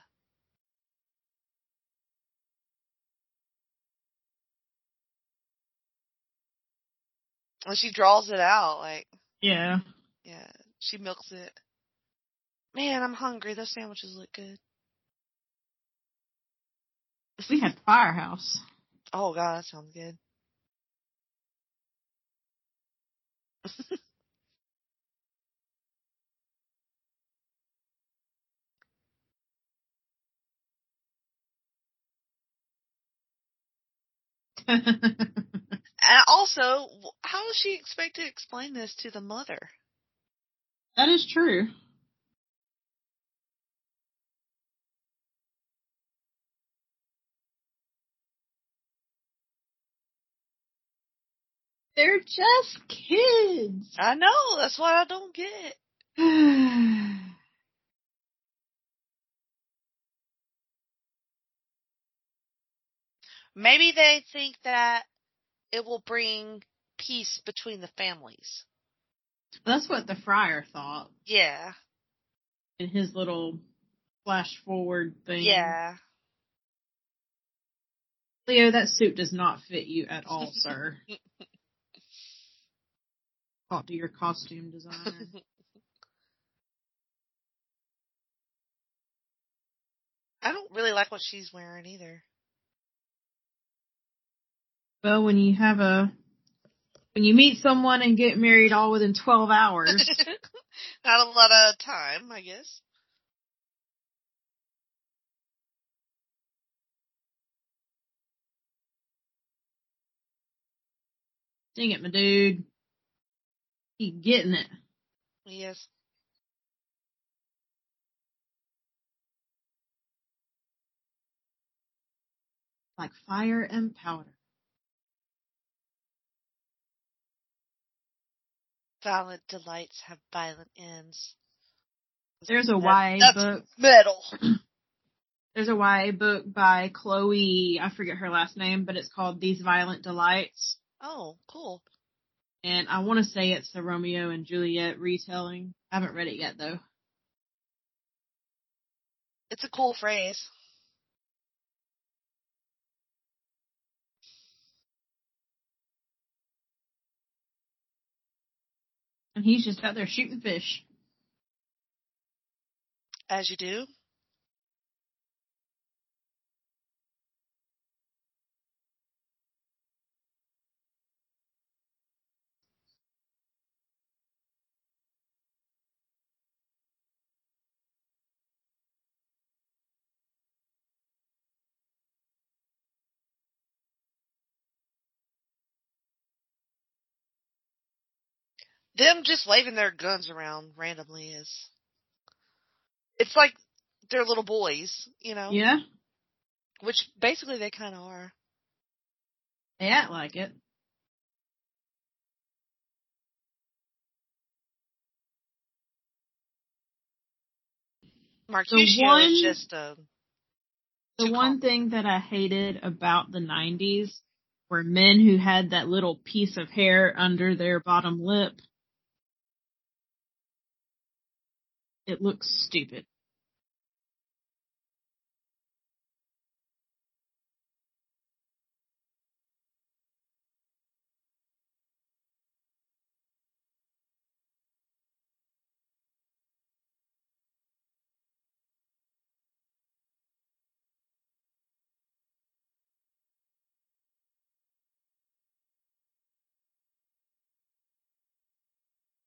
When she draws it out, like. Yeah. Yeah. She milks it. Man, I'm hungry. Those sandwiches look good. We had Firehouse. Oh god, that sounds good. And also, how does she expect to explain this to the mother? that is true. They're just kids. I know, that's what I don't get. Maybe they think that it will bring peace between the families. That's what the friar thought Yeah. in his little flash forward thing. Yeah. Leo, that suit does not fit you at all, sir. Talk to your costume designer. I don't really like what she's wearing either. Well, when you have a when you meet someone and get married all within twelve hours, Not a lot of time, I guess. dang it, my dude, keep getting it. Yes. Like fire and powder. Violent delights have violent ends. There's a That- YA that's book. Metal. There's a YA book by Chloe. I forget her last name, but it's called These Violent Delights. Oh, cool. And I want to say it's the Romeo and Juliet retelling. I haven't read it yet though. It's a cool phrase. And he's just out there shooting fish. As you do. Them just waving their guns around randomly is. It's like they're little boys, you know? Yeah, Which basically they kind of are. they act like it. One- is just a. The one calm. thing that I hated about the 90s were men who had that little piece of hair under their bottom lip. It looks stupid.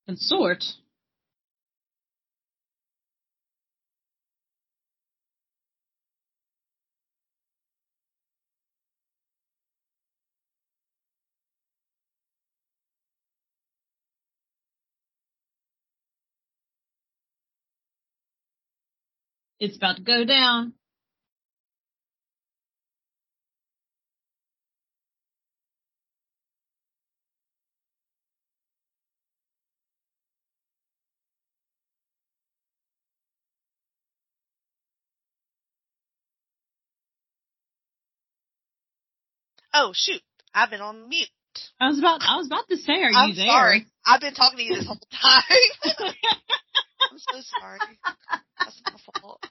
Consort. It's about to go down. Oh shoot! I've been on mute. I was about I was about to say, are you there? I'm you there? sorry. I've been talking to you this whole time. I'm so sorry. That's my fault.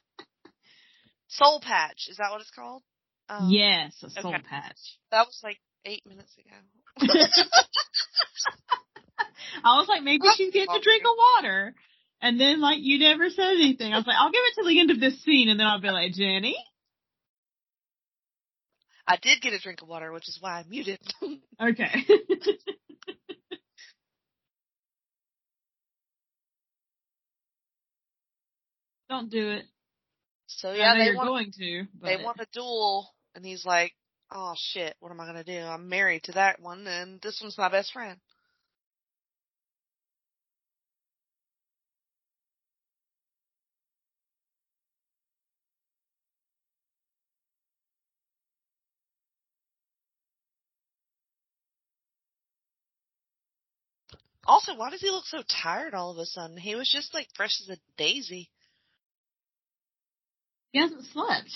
Soul Patch, is that what it's called? Um, yes, a soul okay. patch. That was like eight minutes ago. I was like, maybe she's getting a drink of water. And then like you never said anything. I was like, I'll give it to the end of this scene and then I'll be like, Jenny? I did get a drink of water, which is why I muted. Okay. Don't do it. so yeah, they you're want going to, but they want a duel, and he's like, oh shit, what am I gonna do? I'm married to that one and this one's my best friend. Also, why does he look so tired all of a sudden? He was just like fresh as a daisy. He hasn't slept.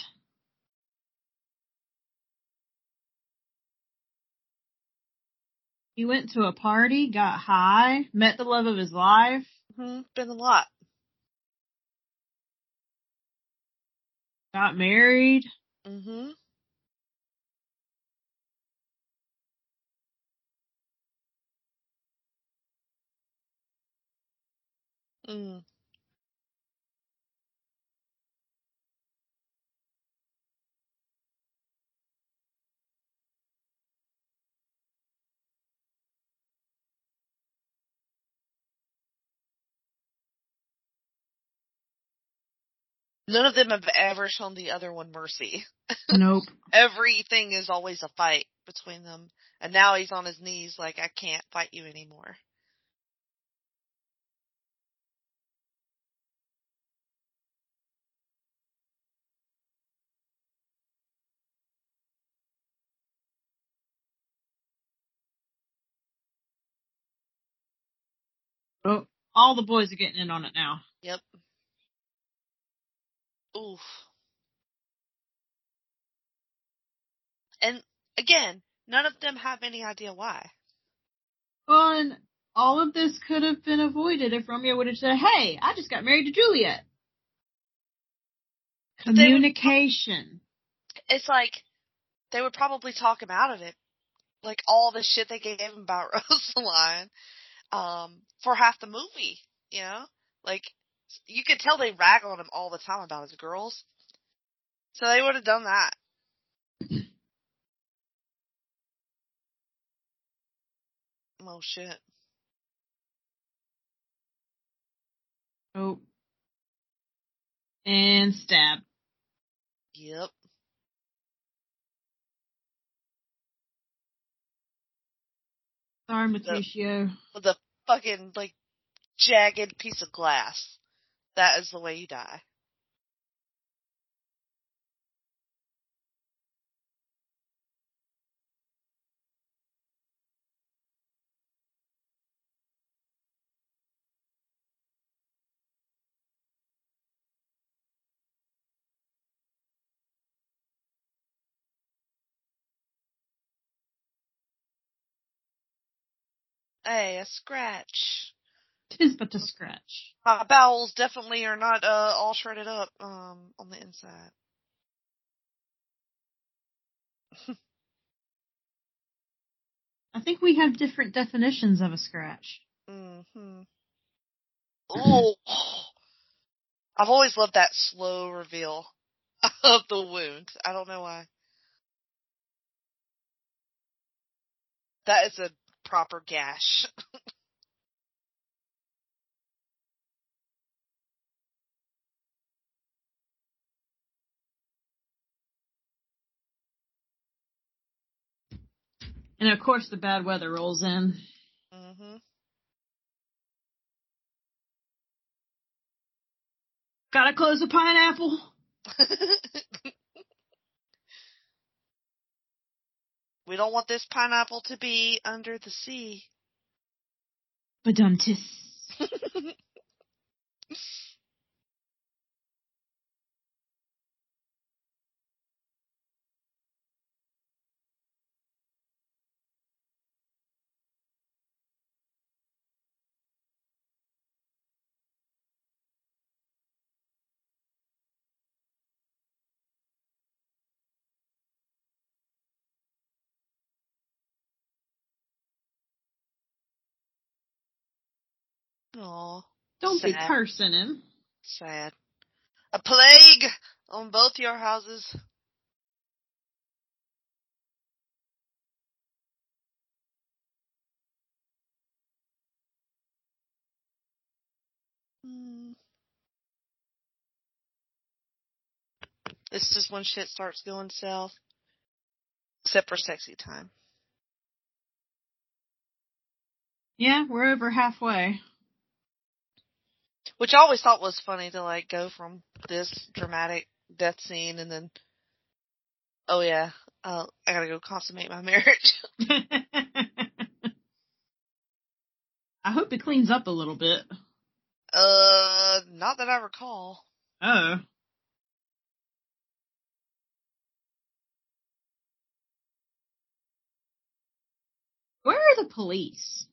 He went to a party, got high, met the love of his life. hmm Been a lot. Got married. hmm Mm. None of them have ever shown the other one mercy. Nope. Everything is always a fight between them. And now he's on his knees like, I can't fight you anymore. Oh, all the boys are getting in on it now. Yep. Oof. And again, none of them have any idea why. Well, and all of this could have been avoided if Romeo would have said, "Hey, I just got married to Juliet." They would- Communication. It's like they would probably talk him out of it. Like all the shit they gave him about Rosaline, um, for half the movie, you know? Like, you could tell they rag on him all the time about his girls. So they would have done that. Oh shit. Oh. And stab. Yep. Sorry, Mercutio. With a fucking, like, jagged piece of glass. That is the way you die. Hey, a scratch. Tis but a scratch. My bowels definitely are not uh, all shredded up um, on the inside. I think we have different definitions of a scratch. Mm-hmm. Oh, I've always loved that slow reveal of the wound. I don't know why. That is a proper gash. And of course the bad weather rolls in. hmm Gotta close the pineapple. we don't want this pineapple to be under the sea. Badumtis. Aw, Don't be Sad. cursing him. sad. A plague on both your houses. Hmm. This is when shit starts going south. except for sexy time. Yeah, we're over halfway. Which I always thought was funny to like go from this dramatic death scene and then, oh yeah, uh, I gotta go consummate my marriage. I hope it cleans up a little bit. uh, not that I recall. Oh. Where are the police?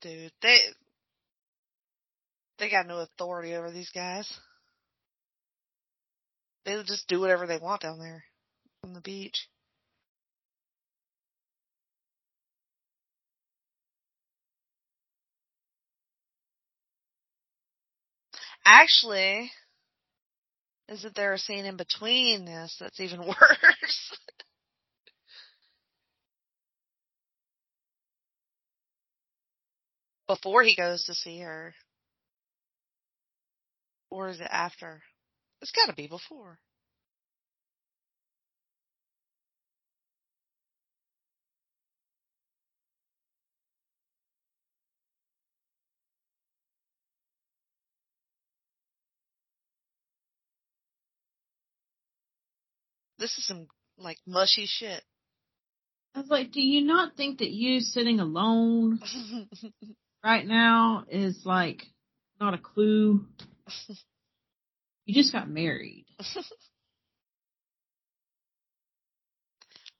Dude, they, they got no authority over these guys. They just do whatever they want down there on the beach. Actually, isn't there a scene in between this that's even worse? Before he goes to see her. Or is it after? It's gotta be before. This is some like mushy shit. I was like, do you not think that you sitting alone right now is like not a clue? You just got married.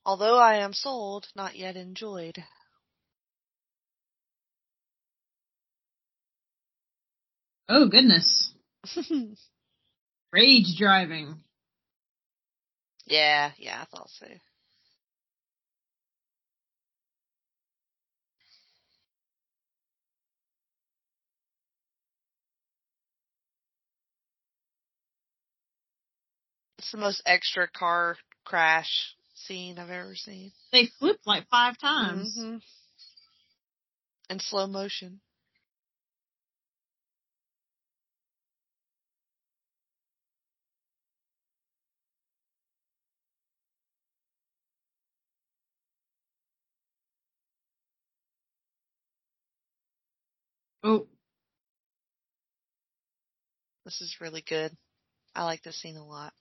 Although I am sold, not yet enjoyed. Oh goodness. Rage driving. yeah, yeah, I thought so. It's the most extra car crash scene I've ever seen. They flipped like five times. Mhm. In slow motion. Oh, This is really good. I like this scene a lot.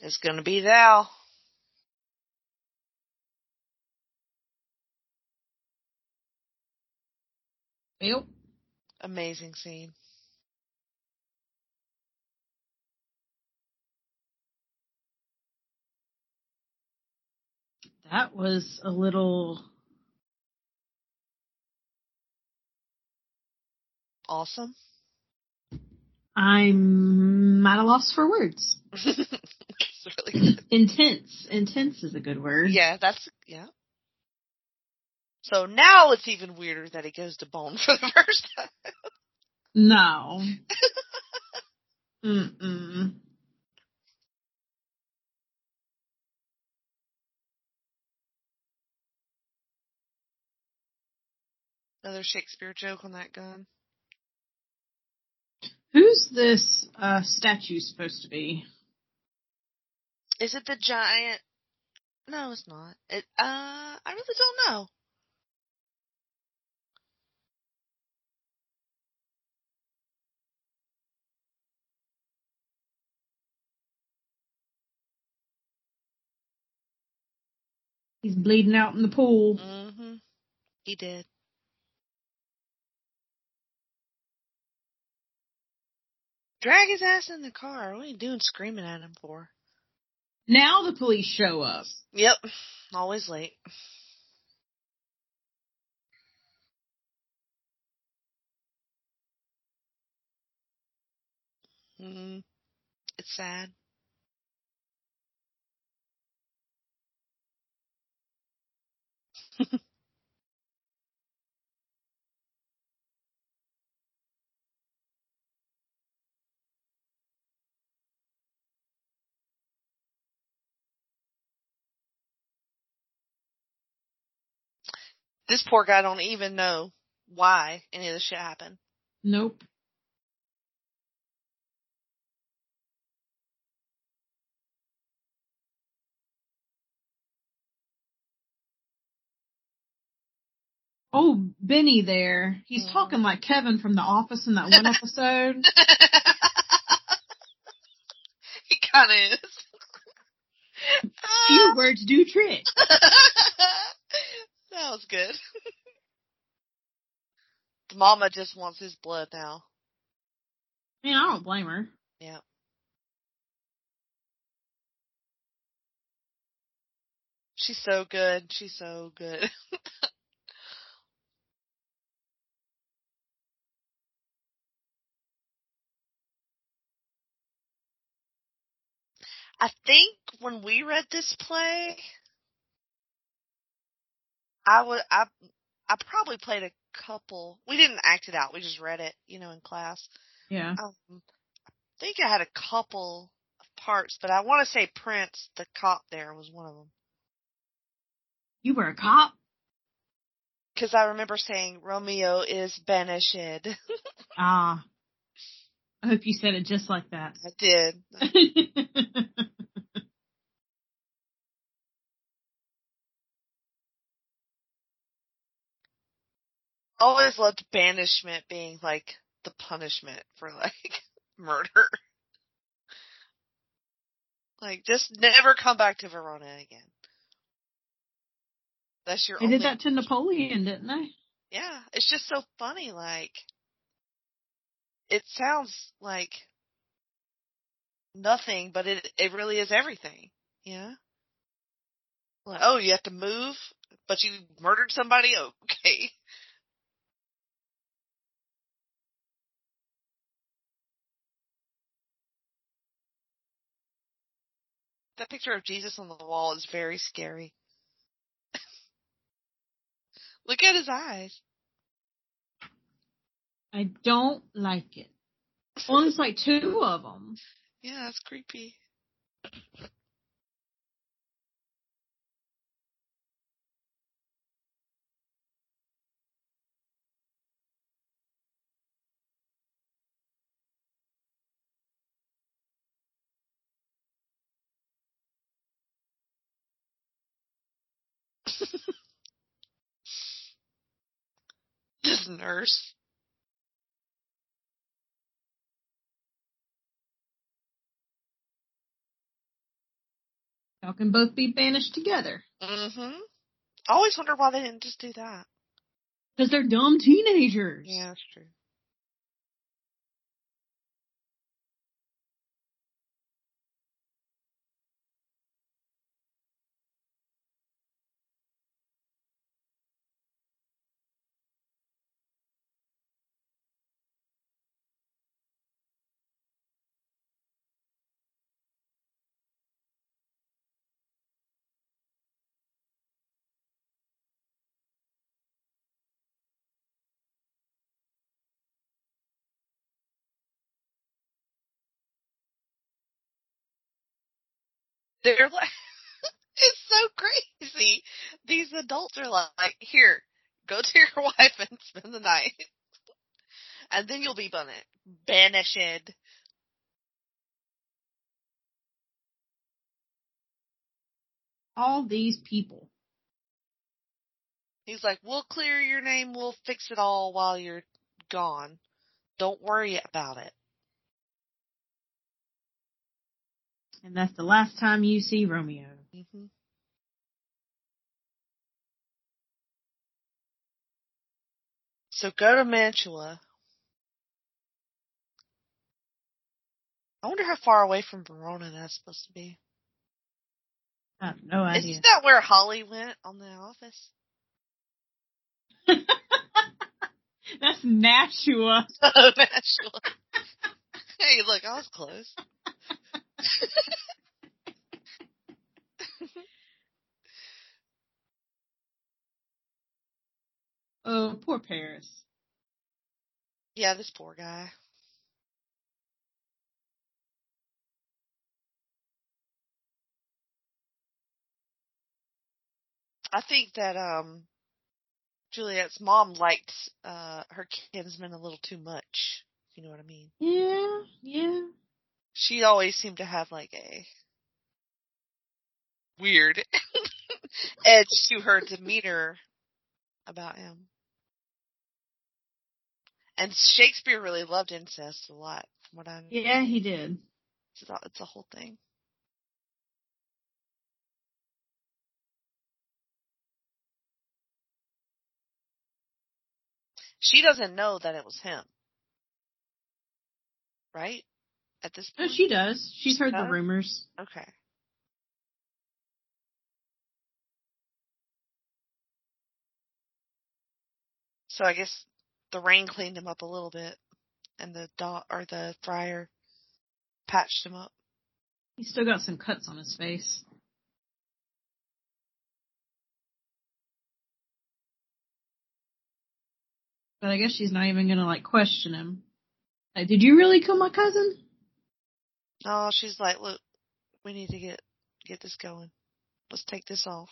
It's gonna be thou. yep. Amazing scene. That was a little Awesome. I'm at a loss for words. really. Intense. Intense is a good word. Yeah, that's yeah. So now it's even weirder that he goes to Bone for the first time. No. Mm-mm. Another Shakespeare joke on that gun. Who's this uh, statue supposed to be? Is it the giant? No, it's not. It. Uh, I really don't know. He's bleeding out in the pool. Mm-hmm. He did. Drag his ass in the car. What are you doing screaming at him for? Now the police show up. Yep. Always late. Mm, it's sad. This poor guy don't even know why any of this shit happened. Nope. Oh, Benny there. He's Mhm. talking like Kevin from The Office in that one episode. he kind of is. Few words do trick. that was good. The mama just wants his blood now. Man, I don't blame her. Yeah. She's so good. She's so good. I think when we read this play, I would I I probably played a couple. We didn't act it out. We just read it, you know, in class. Yeah. Um, I think I had a couple of parts, but I want to say Prince, the cop there, was one of them. You were a cop? Because I remember saying Romeo is banished. Ah. I hope you said it just like that. I did. Always loved banishment being like the punishment for like murder. Like just never come back to Verona again. That's your they did that to Napoleon, didn't they? Yeah, it's just so funny. Like, it sounds like nothing, but it it really is everything. Yeah. Like, oh, you have to move, but you murdered somebody. Okay. That picture of Jesus on the wall is very scary. Look at his eyes. I don't like it. Well, it's like two of them. Yeah, that's creepy. This nurse. Y'all can both be banished together. Mm-hmm. I always wonder why they didn't just do that. Because they're dumb teenagers. Yeah, that's true. They're like, it's so crazy. These adults are like, here, go to your wife and spend the night. And then you'll be banished. All these people. He's like, we'll clear your name, we'll fix it all while you're gone. Don't worry about it. And that's the last time you see Romeo. hmm So go to Mantua. I wonder how far away from Verona that's supposed to be. I have no idea. Isn't that where Holly went on The Office? That's Nashua. Oh, Nashua. hey, look, I was close. Oh, poor Paris. Yeah, this poor guy. I think that um Juliet's mom liked uh her kinsman a little too much. You know what I mean? Yeah, yeah. She always seemed to have like a weird edge to her demeanor about him. And Shakespeare really loved incest a lot, from what I'm. Yeah, he did. It's a, it's a whole thing. She doesn't know that it was him. Right? At this oh, No, she does. She's heard the rumors. Okay. So I guess the rain cleaned him up a little bit, and the dog or the friar patched him up. He's still got some cuts on his face. But I guess she's not even gonna like question him. Like, did you really kill my cousin? Oh, she's like, look, we need to get get this going. Let's take this off.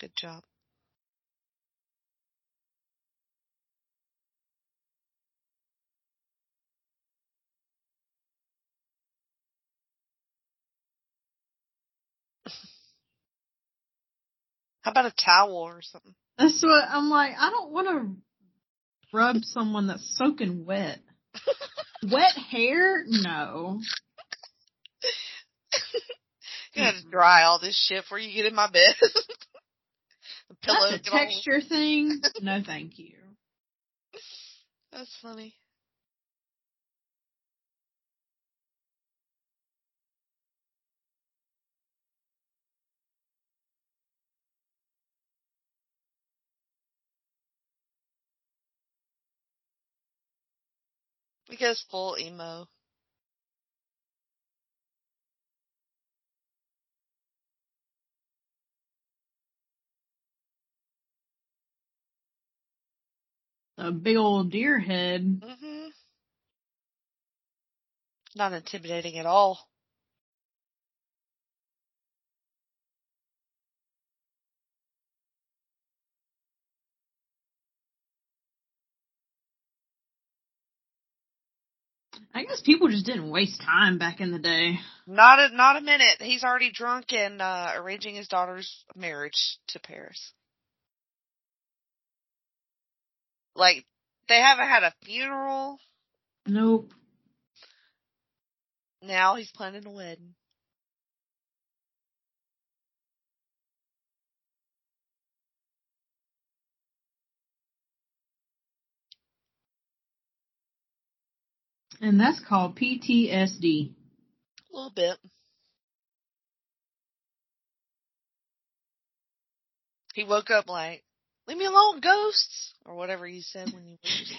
Good job. How about a towel or something? That's what I'm like. I don't want to rub someone that's soaking wet. wet hair? No. You gotta dry all this shit before you get in my bed. the pillow That's a get all- texture thing. No, thank you. That's funny. Goes full emo. A big old deer head. hmm Not intimidating at all. I guess people just didn't waste time back in the day. Not a not a minute. He's already drunk and uh arranging his daughter's marriage to Paris. Like they haven't had a funeral. Nope. Now he's planning a wedding. And that's called PTSD. A little bit. He woke up like, "Leave me alone, ghosts," or whatever you said when you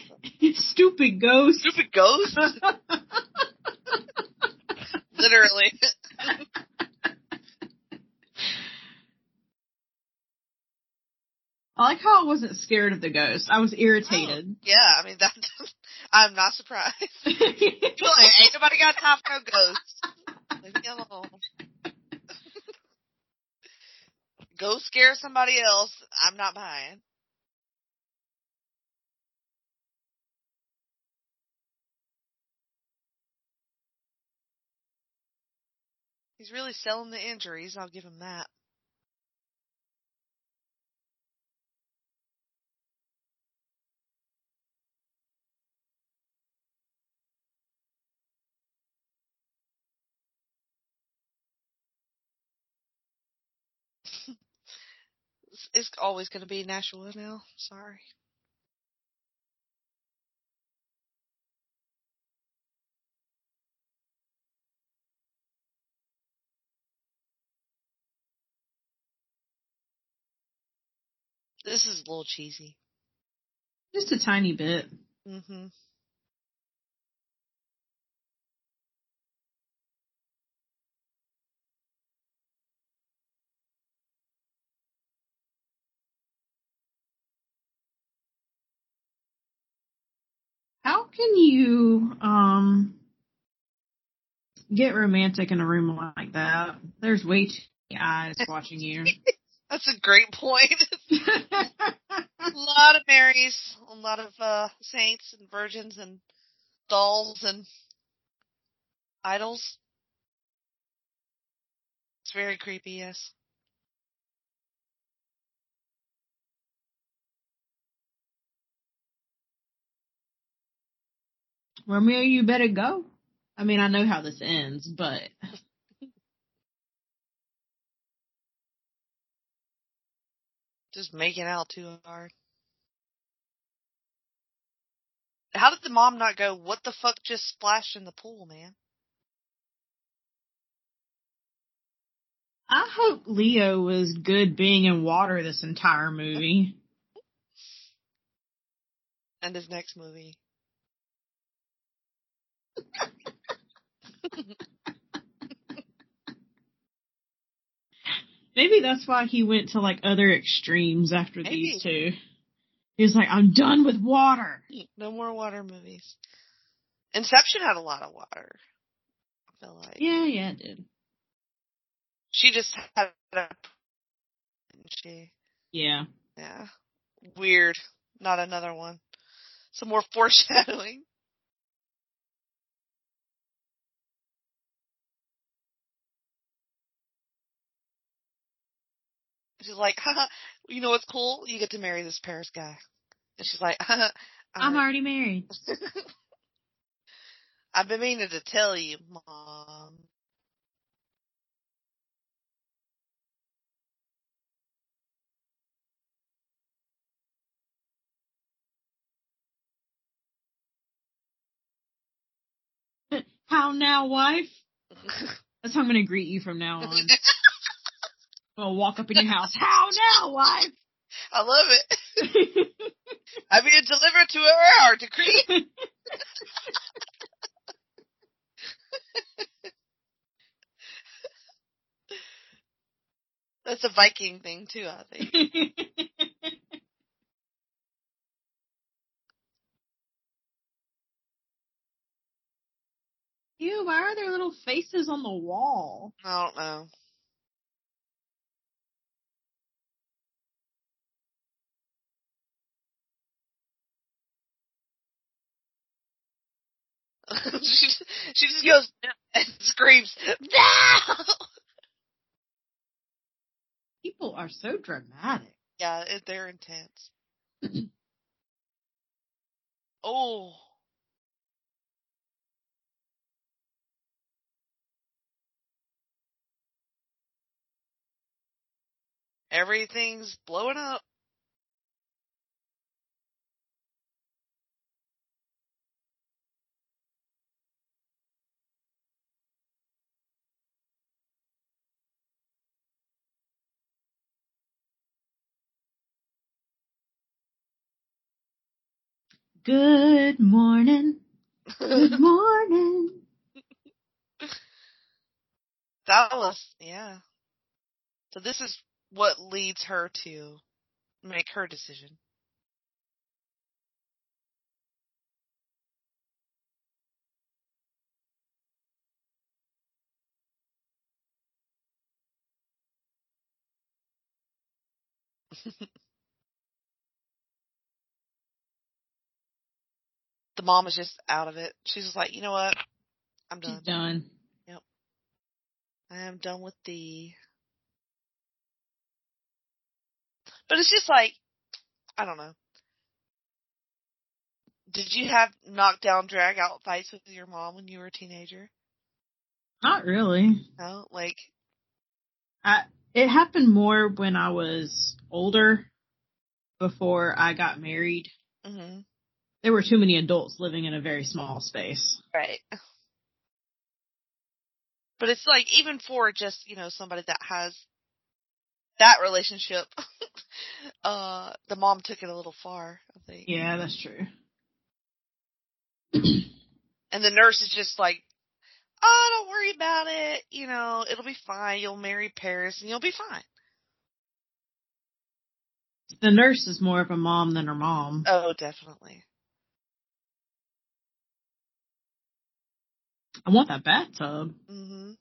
woke up. Stupid ghosts. Stupid ghosts. Literally. I like how I wasn't scared of the ghost. I was irritated. Oh, yeah, I mean that. I'm not surprised. Like, ain't nobody got time for no ghosts. Leave me alone. Go scare somebody else. I'm not buying. He's really selling the injuries. I'll give him that. It's, it's always going to be Nashua now. Sorry. This is a little cheesy. Just a tiny bit. Mhm. Can you um get romantic in a room like that? There's way too many eyes watching you. That's a great point. a lot of Marys, a lot of uh, saints and virgins and dolls and idols. It's very creepy, yes. Romeo, you better go. I mean, I know how this ends, but Just making out too hard. How did the mom not go, what the fuck just splashed in the pool, man? I hope Leo was good being in water this entire movie. And his next movie. Maybe that's why he went to like other extremes after Maybe. these two. He was like, I'm done with water. No more water movies. Inception had a lot of water. I feel like. Yeah, yeah, it did. She just had a. She. Yeah. Yeah. Weird. Not another one. Some more foreshadowing. She's like, haha, you know what's cool? You get to marry this Paris guy. And she's like, haha, I'm alright. already married. I've been meaning to tell you, Mom. How now, wife? That's how I'm gonna greet you from now on. I'm gonna walk up in your house. How now, wife? I love it. I'm being delivered to her our decree. That's a Viking thing too, I think. Ew, why are there little faces on the wall? I don't know. she, just- she just goes and screams, no! People are so dramatic. Yeah, it, they're intense. oh. Everything's blowing up. Good morning. Good morning. That was, yeah. So this is what leads her to make her decision. the mom is just out of it. She's just like, you know what? I'm done. She's done. Yep. I am done with the. But it's just like, I don't know. Did you have knockdown, drag out fights with your mom when you were a teenager? Not really. No, like, I, it happened more when I was older, before I got married. hmm There were too many adults living in a very small space. right. But it's like even for just you know somebody that has that relationship, uh, the mom took it a little far. I think. Yeah, that's true. And the nurse is just like, oh, don't worry about it. You know, it'll be fine. You'll marry Paris and you'll be fine. The nurse is more of a mom than her mom. Oh, definitely. I want that bathtub. hmm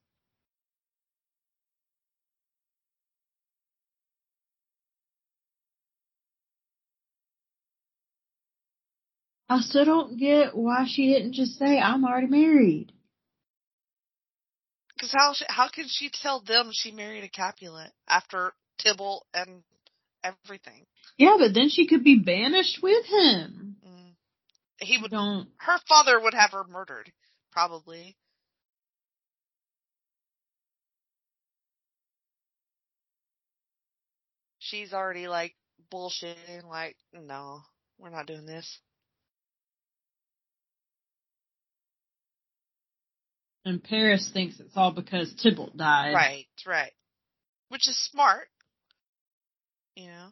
I still don't get why she didn't just say, I'm already married. Because how how can she tell them she married a Capulet after Tybalt and everything? Yeah, but then she could be banished with him. Mm. He would. Don't. Her father would have her murdered, probably. She's already like bullshitting, like, no, we're not doing this. And Paris thinks it's all because Tybalt died. Right, right. Which is smart. You know?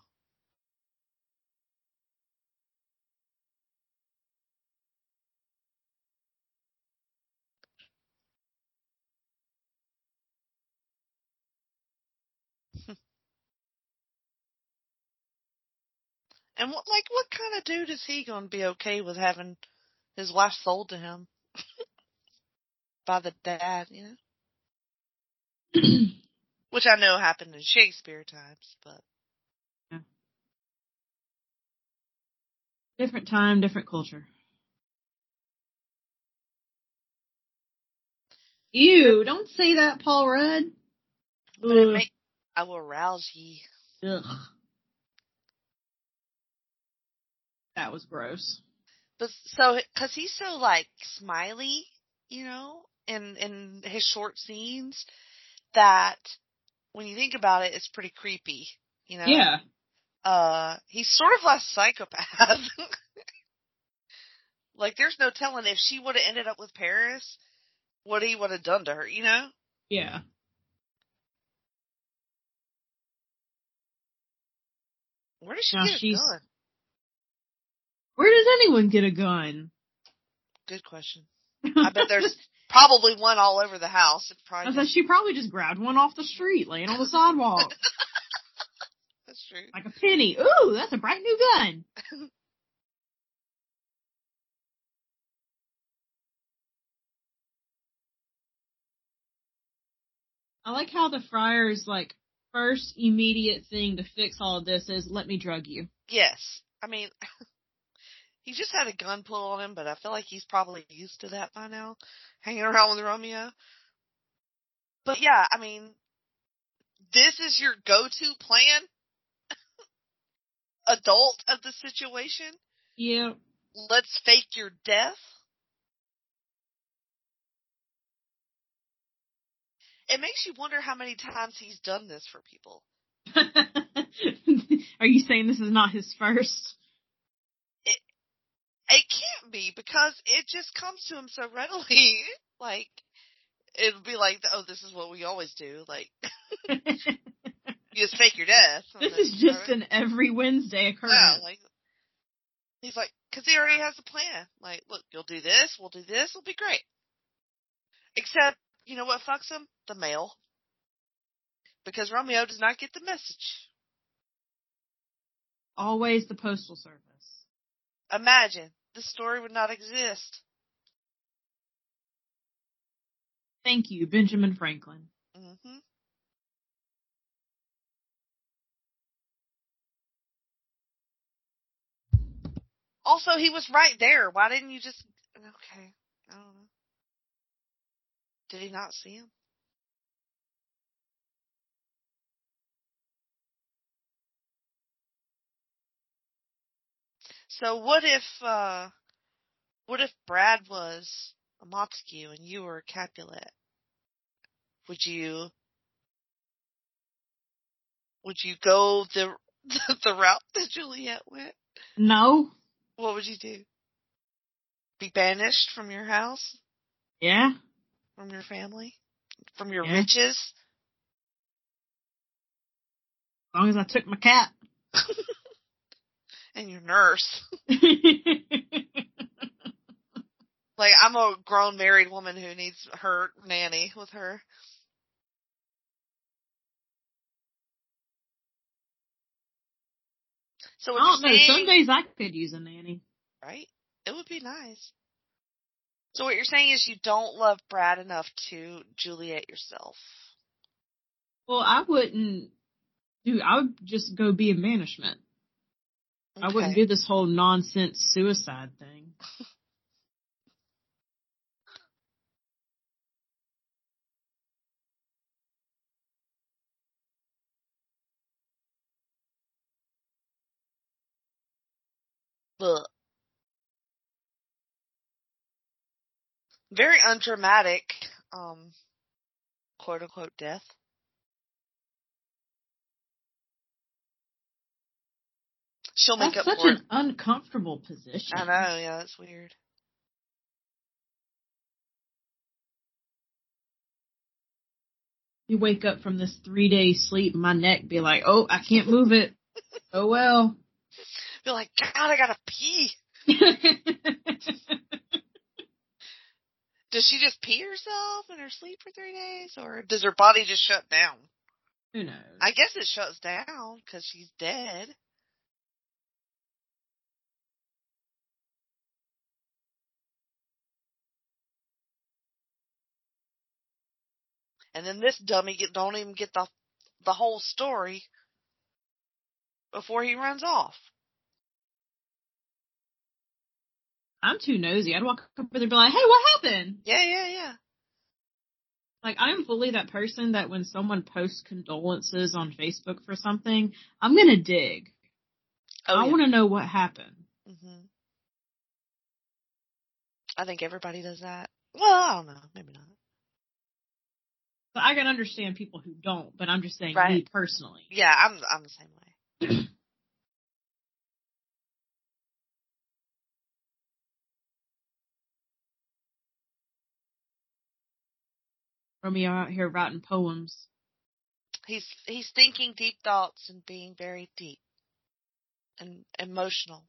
And what, like, what kind of dude is he going to be okay with having his wife sold to him by the dad, you know? Which I know happened in Shakespeare times, but different time, different culture. Ew, don't say that, Paul Rudd. but it Ugh. make, I will rouse ye. Ugh. That was gross. But so, cause he's so like smiley, you know, in, in his short scenes that when you think about it, it's pretty creepy, you know? Yeah. Uh, he's sort of like psychopath. like there's no telling if she would have ended up with Paris, what he would have done to her, you know? Yeah. Where does she Now get she's- gun? Where does anyone get a gun? Good question. I bet there's probably one all over the house. It I probably said she probably just grabbed one off the street, laying on the sidewalk, that's true. like a penny. Ooh, that's a bright new gun. I like how the friar's like first immediate thing to fix all of this is let me drug you. Yes. I mean, he just had a gun pulled on him, but I feel like he's probably used to that by now, hanging around with Romeo. But yeah, I mean, this is your go-to plan? Adult of the situation? Yeah. Let's fake your death? It makes you wonder how many times he's done this for people. Are you saying this is not his first? It can't be because it just comes to him so readily. like, it'll be like, oh, this is what we always do. Like, you just fake your death. this is just an every Wednesday occurrence. Yeah, like, he's like, cause he already has a plan. Like, look, you'll do this, we'll do this, it'll be great. Except, you know what fucks him? The mail. Because Romeo does not get the message. Always the postal service. Imagine, this story would not exist. Thank you, Benjamin Franklin. hmm Also, he was right there. Why didn't you just? Okay, I don't know. Did he not see him? So what if, uh, what if Brad was a Montague and you were a Capulet? Would you, would you go the, the route that Juliet went? No. What would you do? Be banished from your house? Yeah. From your family? From your Yeah. riches? As long as I took my cat. And your nurse? Like, I'm a grown married woman who needs her nanny with her. So I don't know. Some days I could use a nanny. right? It would be nice. So what you're saying is you don't love Brad enough to Juliet yourself. Well, I wouldn't do. I would just go be in banishment. I wouldn't do this whole nonsense suicide thing. Ugh. Very undramatic, um, quote unquote death. She'll make That's up such for an it. uncomfortable position. I know, yeah, that's weird. You wake up from this three day sleep, my neck be like, oh, I can't move it. oh well. Be like, God, I gotta pee. Does she just pee herself in her sleep for three days, or does her body just shut down? Who knows? I guess it shuts down because she's dead. And then this dummy get, don't even get the the whole story before he runs off. I'm too nosy. I'd walk up there and be like, hey, what happened? Yeah, yeah, yeah. Like, I'm fully that person that when someone posts condolences on Facebook for something, I'm gonna dig. Oh, I yeah. want to know what happened. Mm-hmm. I think everybody does that. Well, I don't know, maybe not. But I can understand people who don't, but I'm just saying me personally. Yeah, I'm I'm the same way. Romeo out here writing poems. He's he's thinking deep thoughts and being very deep and emotional.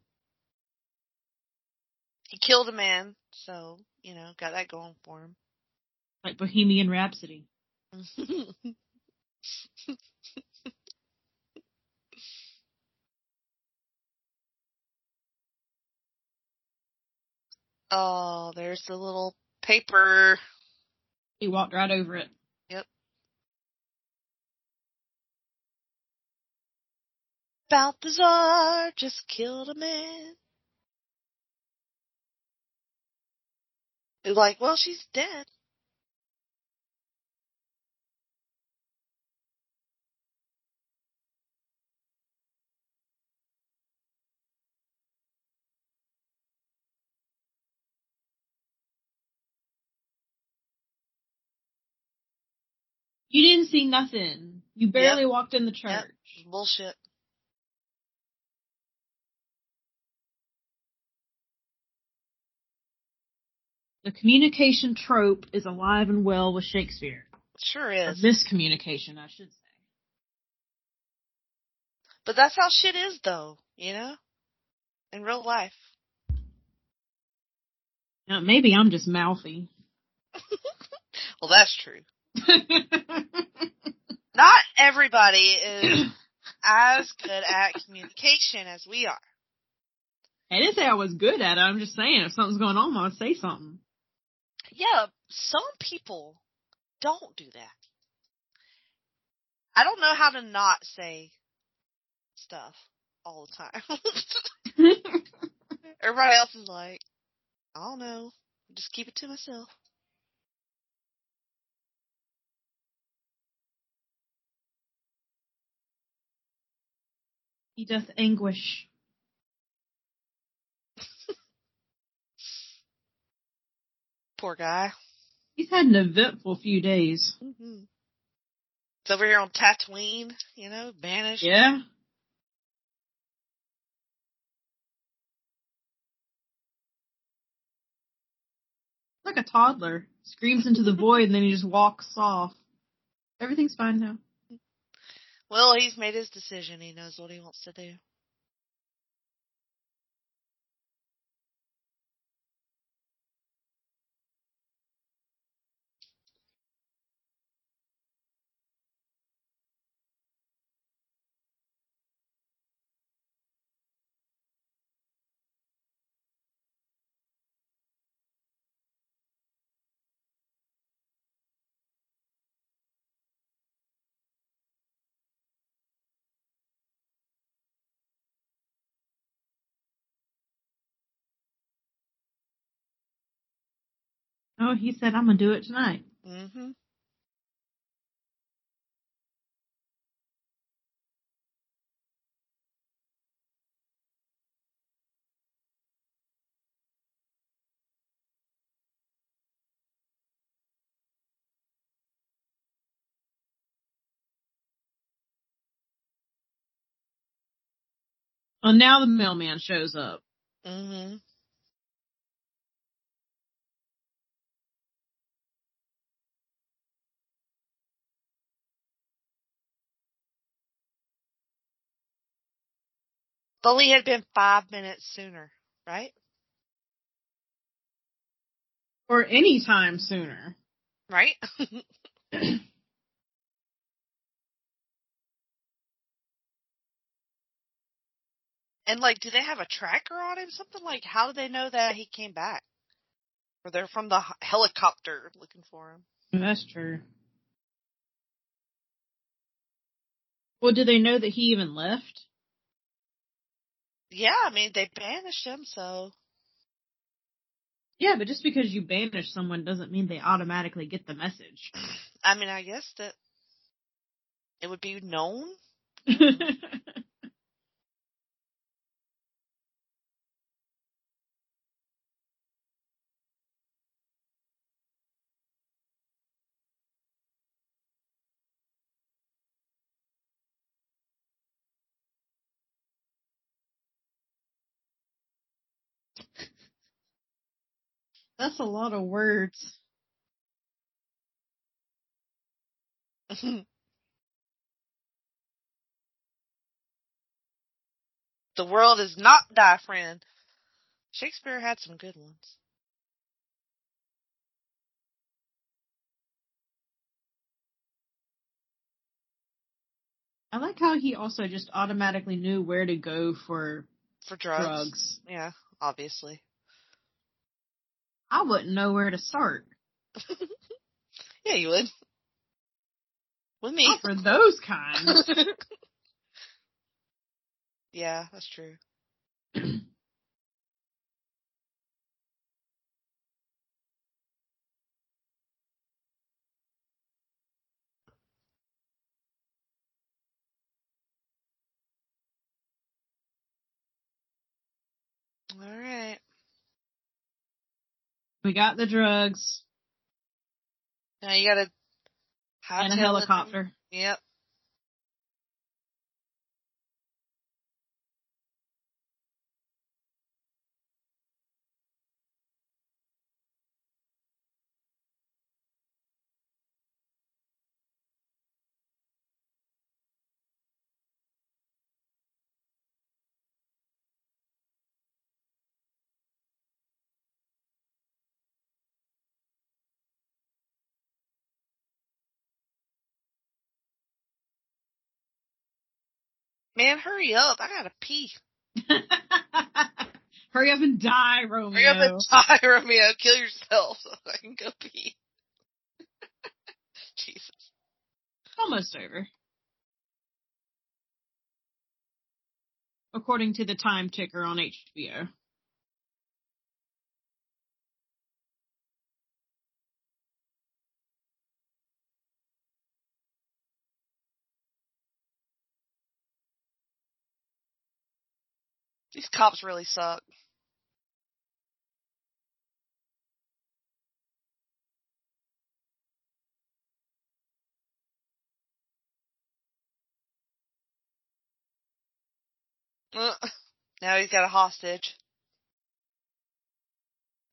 He killed a man, so you know, got that going for him. Like Bohemian Rhapsody. oh, there's the little paper. He walked right over it. Yep. Balthasar just killed a man. It's like, well, she's dead. You didn't see nothing. You barely walked in the church. Bullshit. The communication trope is alive and well with Shakespeare. Sure Or is. miscommunication, I should say. But that's how shit is though, you know? In real life. Now, maybe I'm just mouthy. Well, that's true. Not everybody is as good at communication as we are. I didn't say I was good at it. I'm just saying if something's going on, I'll say something. Yeah, some people don't do that. I don't know how to not say stuff all the time. Everybody else is like, I don't know. Just keep it to myself. He doth anguish. Poor guy. He's had an eventful few days. Mm-hmm. It's over here on Tatooine, you know, banished. Yeah. Like a toddler. Screams into the void and then he just walks off. Everything's fine now. Well, he's made his decision. He knows what he wants to do. Oh, he said, I'm going to do it tonight. Mm-hmm. Well, now the mailman shows up. Mm-hmm. Only had been five minutes sooner, right? Or any time sooner. Right? and like, do they have a tracker on him? Something like, how do they know that he came back? Or they're from the helicopter looking for him? That's true. Well, do they know that he even left? Yeah, I mean, they banished him, so. Yeah, but just because you banish someone doesn't mean they automatically get the message. I mean, I guess that it would be known. That's a lot of words. the world is not thy friend. Shakespeare had some good ones. I like how he also just automatically knew where to go for For drugs. drugs. Yeah, obviously. I wouldn't know where to start. Yeah, you would. With me. Not for those kinds. yeah, that's true. All right. We got the drugs Now you and a hightail it. helicopter. Yep. Man, hurry up. I gotta pee. Hurry up and die, Romeo. Hurry up and die, Romeo. Kill yourself so I can go pee. Jesus. Almost over. According to the time ticker on HBO. These cops really suck. Uh, now he's got a hostage.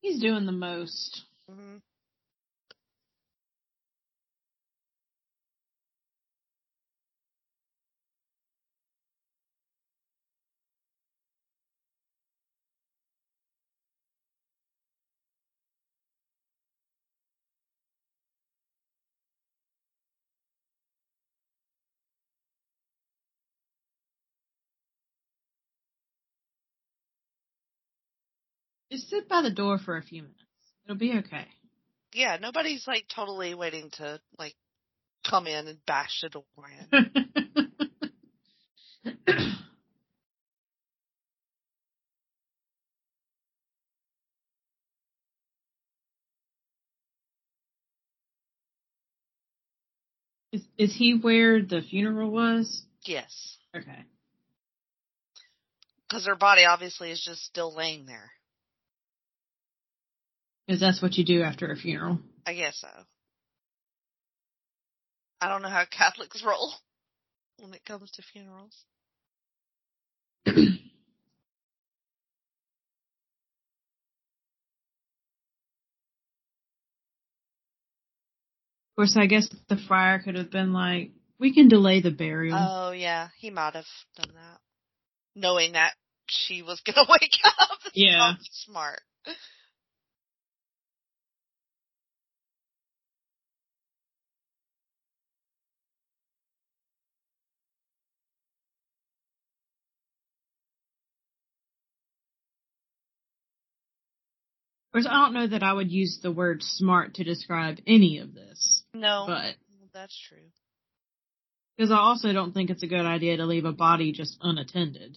He's doing the most. hmm Just sit by the door for a few minutes. It'll be okay. Yeah, nobody's like totally waiting to like come in and bash the door in. Is is he where the funeral was? Yes. Okay. Because her body obviously is just still laying there. Because that's what you do after a funeral. I guess so. I don't know how Catholics roll when it comes to funerals. Of course, I guess the friar could have been like, "We can delay the burial." Oh yeah, he might have done that, knowing that she was gonna wake up. Yeah. smart. Of course, I don't know that I would use the word "smart" to describe any of this, No, but that's true. because I also don't think it's a good idea to leave a body just unattended.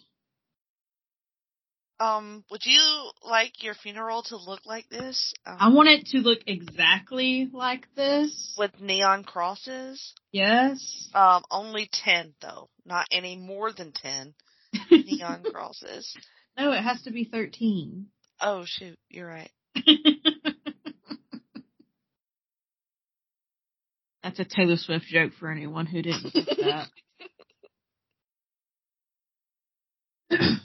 Um, would you like your funeral to look like this? Um, I want it to look exactly like this. with neon crosses. Yes. Um, only ten though, not any more than ten neon crosses. no, it has to be thirteen. Oh shoot, you're right. That's a Taylor Swift joke for anyone who didn't get that.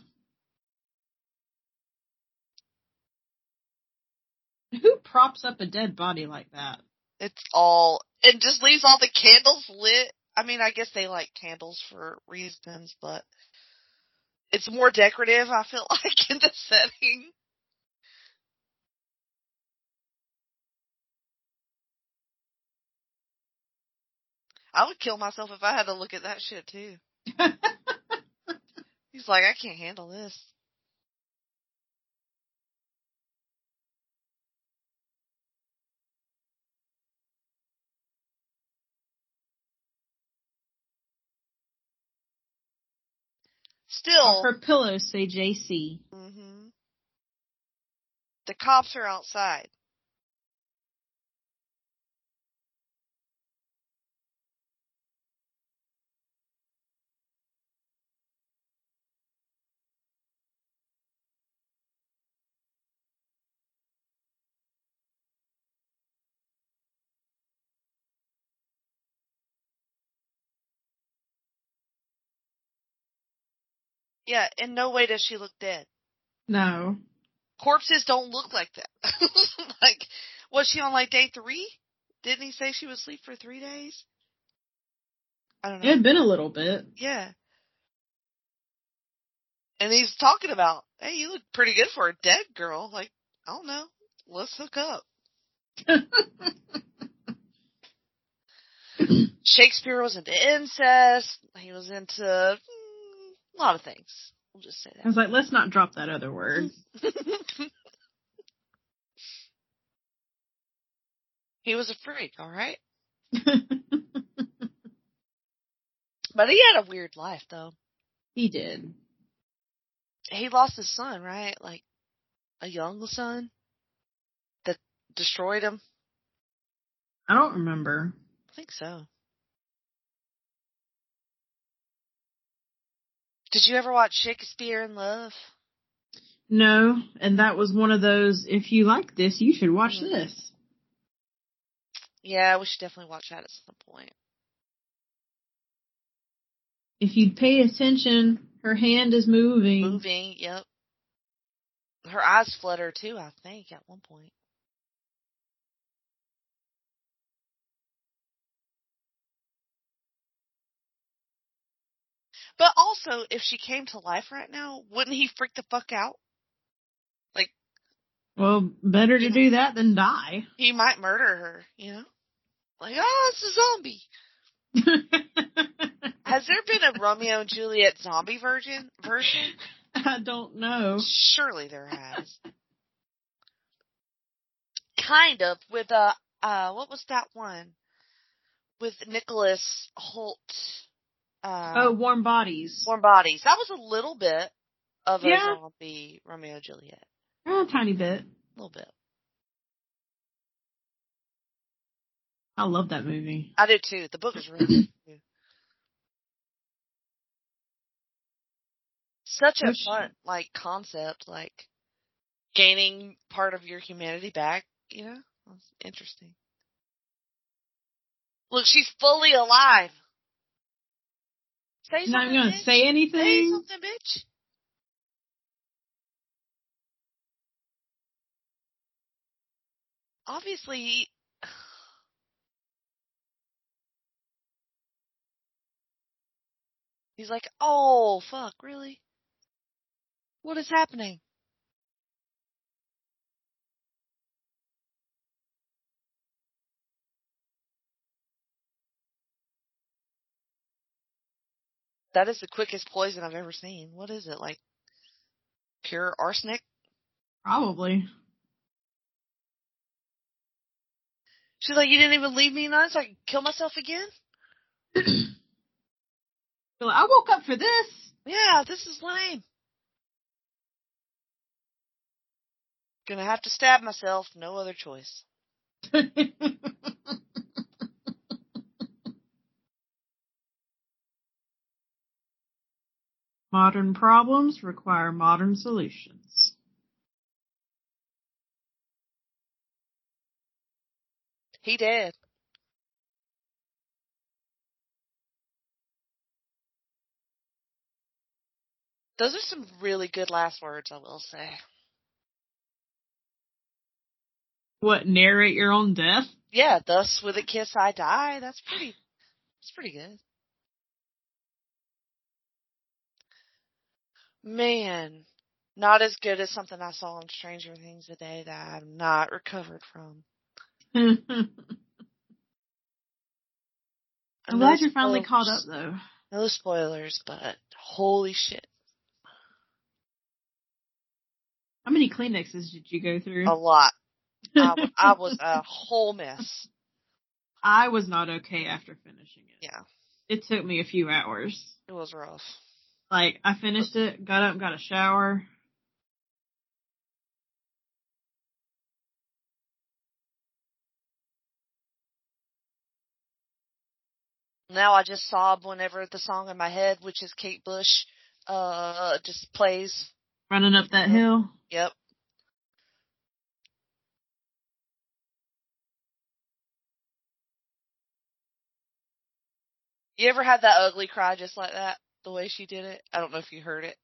who props up a dead body like that? It's all and just leaves all the candles lit. I mean, I guess they like candles for reasons, but it's more decorative. I feel like in the setting. I would kill myself if I had to look at that shit too. He's like, I can't handle this. Still, Her pillows say JC. hmm the cops are outside. Yeah, in no way does she look dead. No. Corpses don't look like that. like, was she on like day three? Didn't he say she was asleep for three days? I don't know. It had been a little bit. Yeah. And he's talking about, hey, you look pretty good for a dead girl. Like, I don't know. Let's hook up. Shakespeare was into incest. He was into a lot of things. We'll just say I was like, let's not drop that other word. he was a freak, all right? But he had a weird life, though. he did. He lost his son, right? Like, a young son that destroyed him. I don't remember. I think so. Did you ever watch Shakespeare in Love? No, and that was one of those. If you like this, you should watch Mm. this. Yeah, we should definitely watch that at some point. If you'd pay attention, her hand is moving. Moving, yep. Her eyes flutter too, I think, at one point. But also, if she came to life right now, wouldn't he freak the fuck out? Like, well, better to do that than die. He might murder her, you know? Like, oh, it's a zombie. Has there been a Romeo and Juliet zombie version version? I don't know. Surely there has. Kind of with uh uh what was that one with Nicholas Hoult? Uh, Oh, warm bodies. Warm Bodies. That was a little bit of a Yeah. zombie Romeo and Juliet. Oh, a tiny bit. A little bit. I love that movie. I do too. The book is really good too. Such a fun like concept, like gaining part of your humanity back. You know, That's interesting. Look, she's fully alive. Say not gonna bitch. say Say anything. something, bitch. Obviously, he's like, oh, fuck, really? What is happening? That is the quickest poison I've ever seen. What is it, like pure arsenic? Probably. She's like, you didn't even leave me alone so I could kill myself again? Like, I woke up for this. Yeah, this is lame. Gonna have to stab myself, no other choice. modern problems require modern solutions. He did. Those are some really good last words, I will say. What, narrate your own death? Yeah, thus with a kiss I die. That's pretty, that's pretty good. Man, not as good as something I saw on Stranger Things today that I'm not recovered from. I'm glad you're finally caught up though. No spoilers, but holy shit. How many Kleenexes did you go through? A lot. I was a whole mess. I was not okay after finishing it. Yeah, It took me a few hours. it was rough. Like, I finished it, got up, got a shower. Now I just sob whenever the song in my head, which is Kate Bush, uh, just plays. Running up that hill. Yep. You ever had that ugly cry just like that? The way she did it? I don't know if you heard it.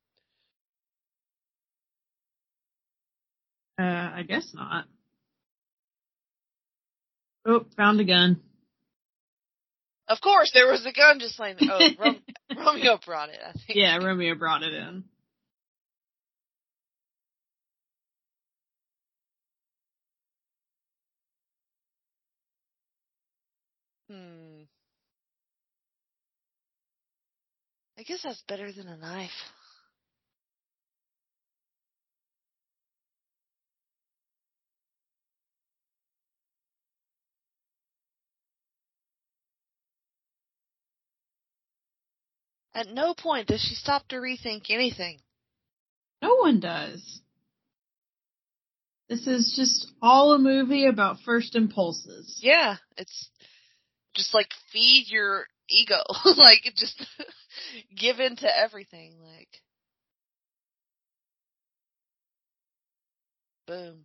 Uh, I guess not. Oh, found a gun. Of course, there was a gun just laying there. Oh, Rom- Romeo brought it, I think. Yeah, Romeo brought it in. Hmm. Guess that's better than a knife. At no point does she stop to rethink anything. No one does. This is just all a movie about first impulses. Yeah, it's just like feed your ego. like just give in to everything. Like boom.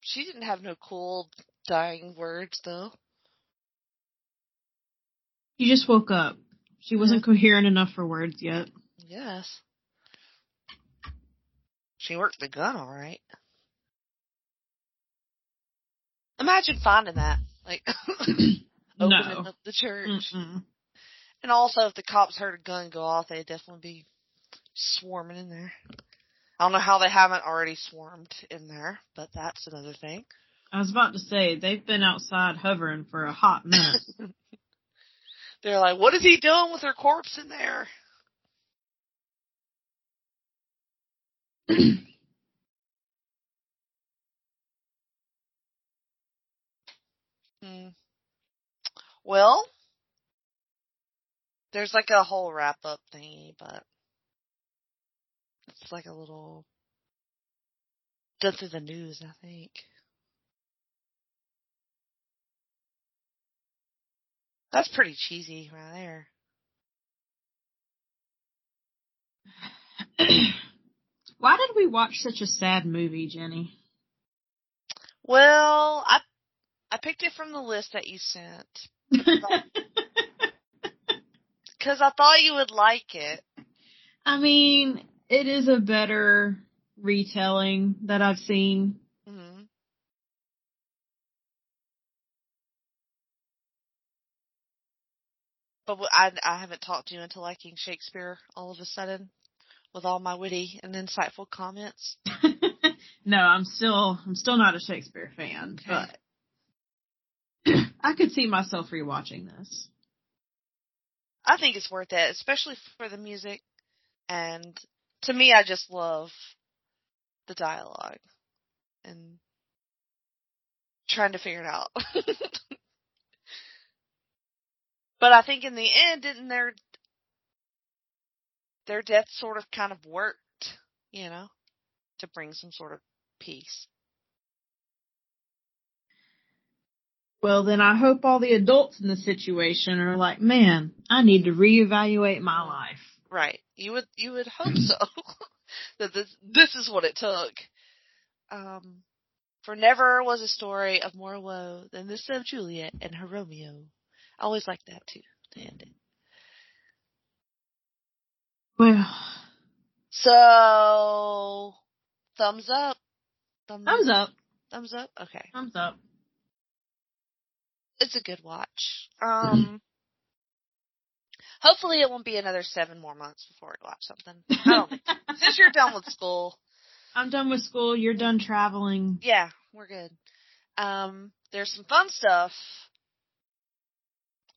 She didn't have no cool dying words though. You just woke up. She wasn't coherent enough for words yet. Yes. She worked the gun all right. Imagine finding that. Like opening no. up the church. Mm-mm. And also if the cops heard a gun go off, they'd definitely be swarming in there. I don't know how they haven't already swarmed in there, but that's another thing. I was about to say they've been outside hovering for a hot minute. They're like, what is he doing with her corpse in there? Hmm. Well, there's like a whole wrap up thingy, but It's like a little done through the news, I think. That's pretty cheesy right there. Why did we watch such a sad movie, Jenny? Well, I I picked it from the list that you sent because I thought you would like it. I mean, it is a better retelling that I've seen. hmm But I I haven't talked you into liking Shakespeare all of a sudden with all my witty and insightful comments. no, I'm still I'm still not a Shakespeare fan, Okay. but I could see myself rewatching this. I think it's worth it, especially for the music. And to me, I just love the dialogue and trying to figure it out. but I think in the end, didn't their their death sort of kind of worked, you know, to bring some sort of peace. Well, then I hope all the adults in the situation are like, man, I need to reevaluate my life. Right. You would you would hope so. that this this is what it took. Um for never was a story of more woe than this of Juliet and her Romeo. I always like that too, to end it. Well, So thumbs up. Thumbs, thumbs up, Thumbs up? Okay. thumbs up. It's a good watch. Um hopefully it won't be another seven more months before we watch something. I don't think since you're done with school. I'm done with school. You're done traveling. Yeah, we're good. Um, there's some fun stuff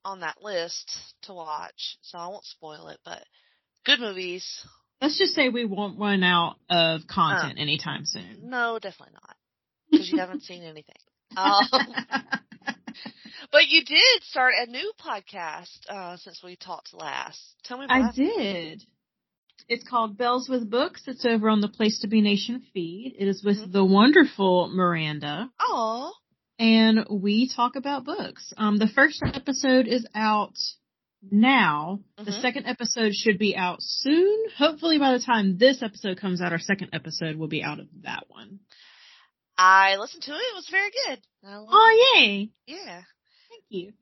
on that list to watch, so I won't spoil it, but good movies. Let's just say we won't run out of content anytime soon. No, definitely not. Because you haven't seen anything. Um, but you did start a new podcast, uh, since we talked last. Tell me about I it. did. It's called Bells with Books. It's over on the Place to Be Nation feed. It is with Mhm. the wonderful Miranda. Oh, and we talk about books. Um, the first episode is out now. The Mhm. second episode should be out soon. Hopefully, by the time this episode comes out, our second episode will be out of that one. I listened to it. It was very good. Oh, yay! yeah. Thank you.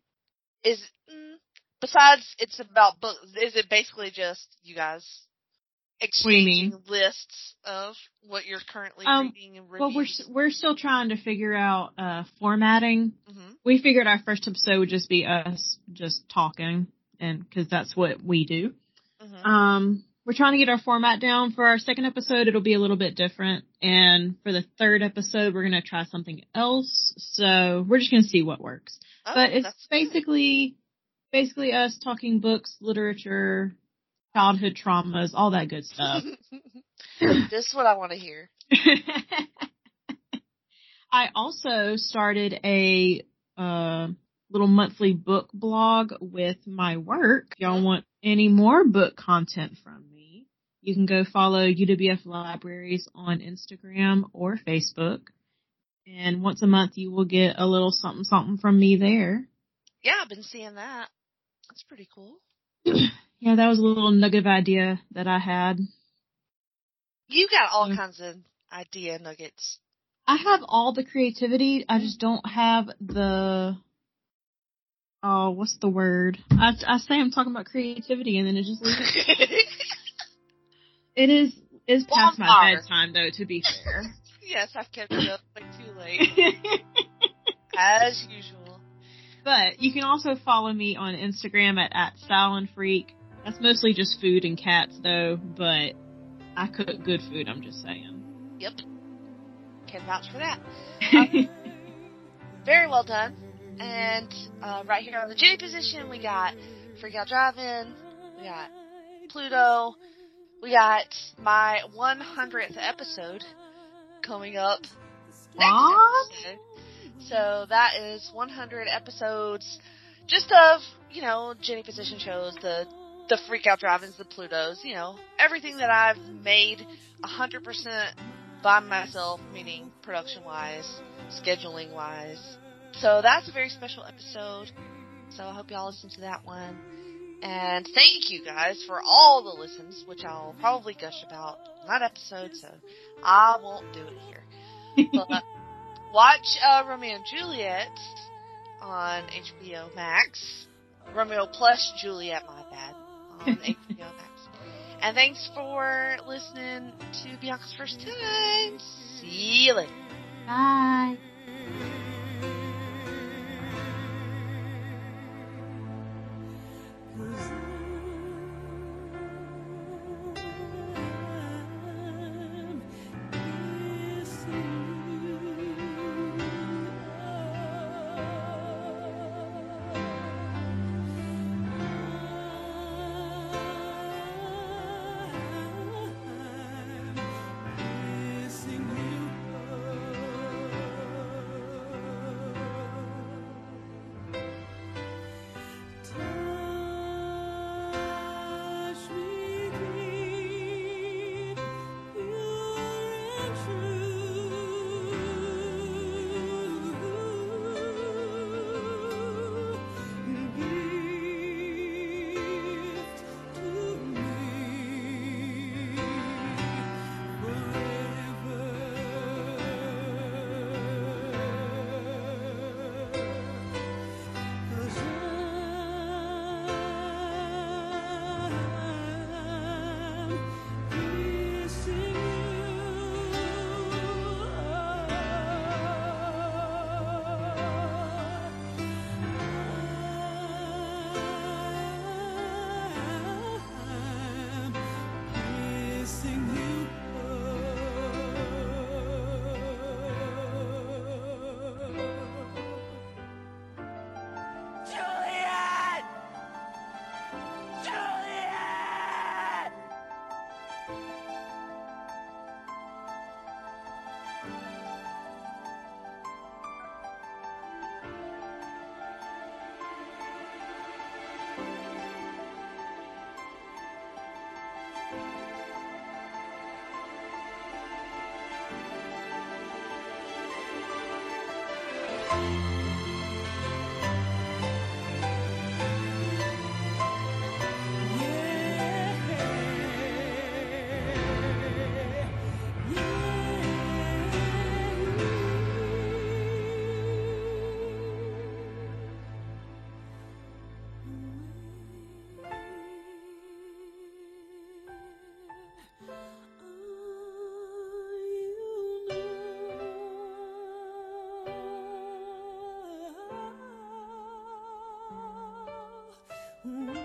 Is mm, besides it's about books. Is it basically just you guys you exchanging lists of what you're currently Um, reading and Well, we're we're still trying to figure out uh, formatting. hmm We figured our first episode would just be us just talking, and because that's what we do. hmm Um, we're trying to get our format down for our second episode. It'll be a little bit different. And for the third episode, we're going to try something else. So we're just going to see what works. oh, but it's good. basically, basically us talking books, literature, childhood traumas, all that good stuff. this is what I want to hear. I also started a, uh, little monthly book blog with my work. If y'all want any more book content from me, you can go follow UWF Libraries on Instagram or Facebook. And once a month you will get a little something something from me there. Yeah, I've been seeing that. That's pretty cool. Yeah, that was a little nugget of idea that I had. You got all kinds of idea nuggets. I have all the creativity. I just don't have the. Oh, what's the word? I, I say I'm talking about creativity, and then it just leaves. It It is is past my bedtime, though. To be fair. yes, I've kept you up like too late as usual. but you can also follow me on Instagram at at Freak. That's mostly just food and cats, though. But I cook good food. I'm just saying. Yep, can vouch for that. Um, very well done. And uh, right here on the J position, we got Freak Out Drive-In, we got Pluto, we got my 100th episode coming up next What? episode. So that is 100 episodes just of, you know, Jenny Position shows, the the freak out drive-ins, the Plutos, you know, everything that I've made 100% by myself, meaning production-wise, scheduling-wise. So that's a very special episode. So I hope y'all listen to that one. And thank you guys for all the listens, which I'll probably gush about in that episode, so I won't do it here. But watch uh, Romeo and Juliet on HBO Max. Romeo plus Juliet, my bad, on HBO Max. And thanks for listening to Bianca's First Time. See you later. Bye. Mm-hmm.